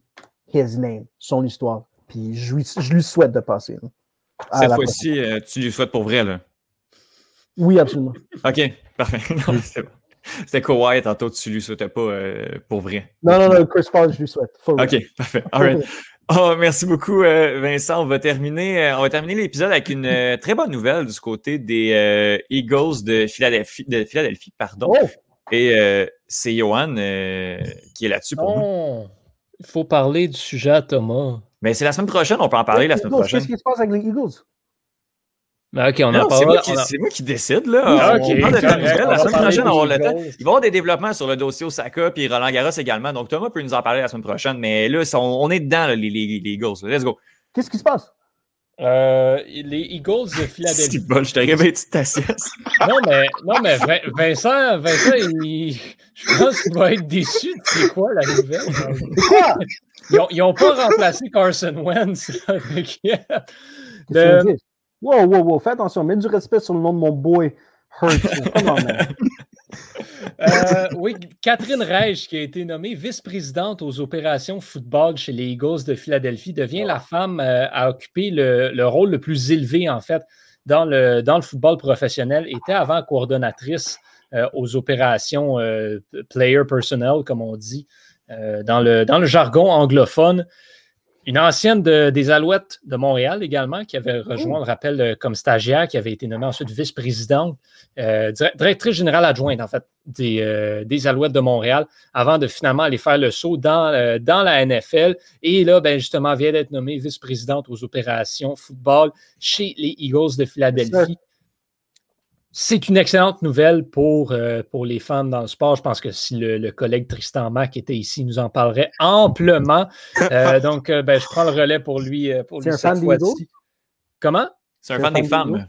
his name, son histoire. Puis je lui, souhaite de passer. Cette fois-ci, euh, tu lui souhaites pour vrai, là? Oui, absolument. OK, parfait. C'était Kawhi, tantôt, tu lui souhaitais pas euh, pour vrai. Non, non, non, Chris Paul, je lui souhaite. OK, parfait. All right. Oh, merci beaucoup, euh, Vincent. On va terminer, euh, on va terminer l'épisode avec une euh, très bonne nouvelle du côté des Eagles de Philadelphie, de Philadelphie pardon. Oh! Et c'est Johan qui est là-dessus pour nous. Il faut parler du sujet à Thomas. Mais c'est la semaine prochaine, on peut en parler la semaine prochaine. Qu'est-ce qui se passe avec les Eagles? Ben, ok, on en parle. C'est moi, qui décide, là. Ah, on parle de la semaine prochaine, on le temps. Il va y avoir des développements sur le dossier Osaka puis Roland Garros également. Donc, Thomas peut nous en parler la semaine prochaine. Mais là, on, est dedans, les, les, les Eagles. Let's go. Qu'est-ce qui se passe? Euh, les Eagles de Philadelphie. C'est bon, je t'ai réveillé de ta sieste. non, mais, non, mais Vincent, Vincent il, je pense qu'il va être déçu de c'est quoi la nouvelle. Ils n'ont pas remplacé Carson Wentz. Wow, wow, wow, fais attention, mets du respect sur le nom de mon boy Hurt. euh, oui, Catherine Reich, qui a été nommée vice-présidente aux opérations football chez les Eagles de Philadelphie, devient la femme euh, à occuper le, le, rôle le plus élevé, en fait, dans le, dans le football professionnel. Était avant coordonnatrice euh, aux opérations euh, player personnel, comme on dit, dans, le, dans le jargon anglophone. Une ancienne des Alouettes de Montréal également, qui avait rejoint, on le rappelle, euh, comme stagiaire, qui avait été nommée ensuite vice-présidente, euh, directrice générale adjointe, en fait, des, euh, des, Alouettes de Montréal, avant de finalement aller faire le saut dans, dans la NFL. Et là, ben, justement, vient d'être nommée vice-présidente aux opérations football chez les Eagles de Philadelphie c'est une excellente nouvelle pour, euh, pour les fans dans le sport. Je pense que si le, collègue Tristan Mac était ici, il nous en parlerait amplement. Euh, donc, euh, ben, je prends le relais pour lui, pour lui cette fois-ci. Comment? C'est un, fan des femmes.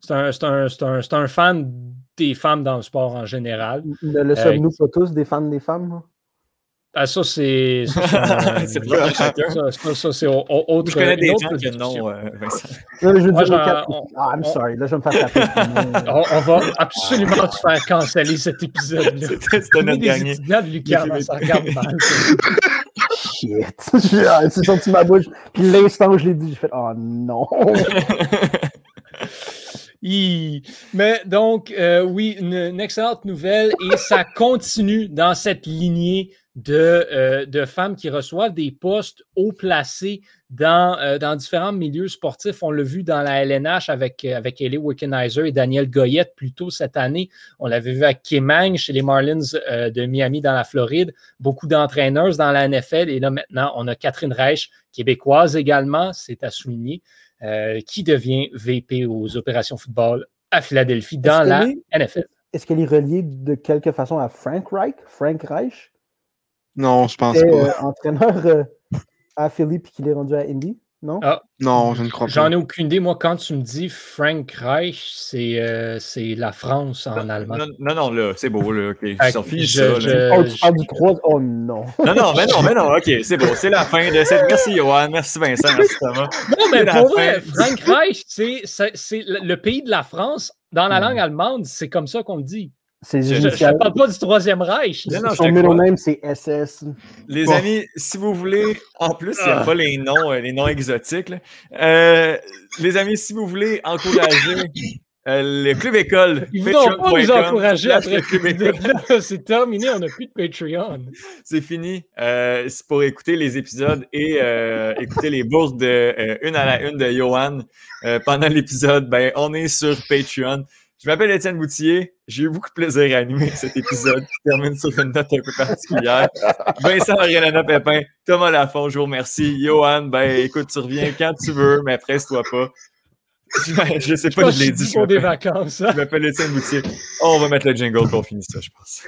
C'est un, un, un, fan des femmes dans le sport en général. Le, le sommes-nous pas tous des fans des femmes? Ah, ça, c'est. c'est pas chacun. Ça, ça c'est autre. Je connais des gens qui non, euh, Vincent. Là, je dire, ah, I'm sorry. Là, je vais me faire taper. on, on, va absolument te faire canceller cet épisode-là. C'était notre dernier. étudiants de Lucas, ça regarde mal. Shit. C'est sorti ma bouche. Puis l'instant où je l'ai dit, j'ai fait Oh non. Mais donc, euh, oui, une, excellente nouvelle et ça continue dans cette lignée de, euh, de femmes qui reçoivent des postes haut placés dans, euh, dans différents milieux sportifs. On l'a vu dans la LNH avec, euh, avec Ellie Wickenheiser et Daniel Goyette plus tôt cette année. On l'avait vu à Kemang chez les Marlins de Miami dans la Floride. Beaucoup d'entraîneurs dans la NFL. Et là, maintenant, on a Catherine Reich, québécoise également, c'est à souligner, qui devient VP aux opérations football à Philadelphie dans la NFL. Est-ce qu'elle est reliée de quelque façon à Frank Reich? Frank Reich? Non, je pense pas. Euh, entraîneur euh, à Philippe qu'il est rendu à Indy, non? Ah, non, je ne crois pas. J'en ai aucune idée. Moi, quand tu me dis Frank Reich, c'est euh, la France en allemand. Non, non, là, c'est beau, là. OK. ça, oh, tu parles du 3. Oh non. Non, non, mais non, mais non. OK, c'est beau. C'est la fin de cette. Merci, Johan. Merci, Vincent. Merci, Thomas. Non, mais pour vrai, Frank Reich, c'est le pays de la France. Dans la langue allemande, c'est comme ça qu'on le dit. Je ne parle pas du Troisième Reich. Son middle name, c'est SS. Les amis, si vous voulez, en plus, il n'y a ah. pas les noms, euh, les noms exotiques. Euh, les amis, si vous voulez encourager euh, le club école. Ils ne vont pas nous encourager après le club école. C'est terminé, on n'a plus de Patreon. C'est fini. c'est pour écouter les épisodes et écouter les bourses de une à la une de Johan pendant l'épisode. Ben, on est sur Patreon. Je m'appelle Étienne Boutillier. J'ai eu beaucoup de plaisir à animer cet épisode qui termine sur une note un peu particulière. Vincent Ariana Pépin, Thomas Lafont, je vous remercie. Johan, ben écoute, tu reviens quand tu veux, mais presse-toi pas. je sais pas, je, je l'ai dit. pour des vacances. Hein. Je m'appelle Étienne Boutier. Oh, on va mettre le jingle pour finir ça, je pense.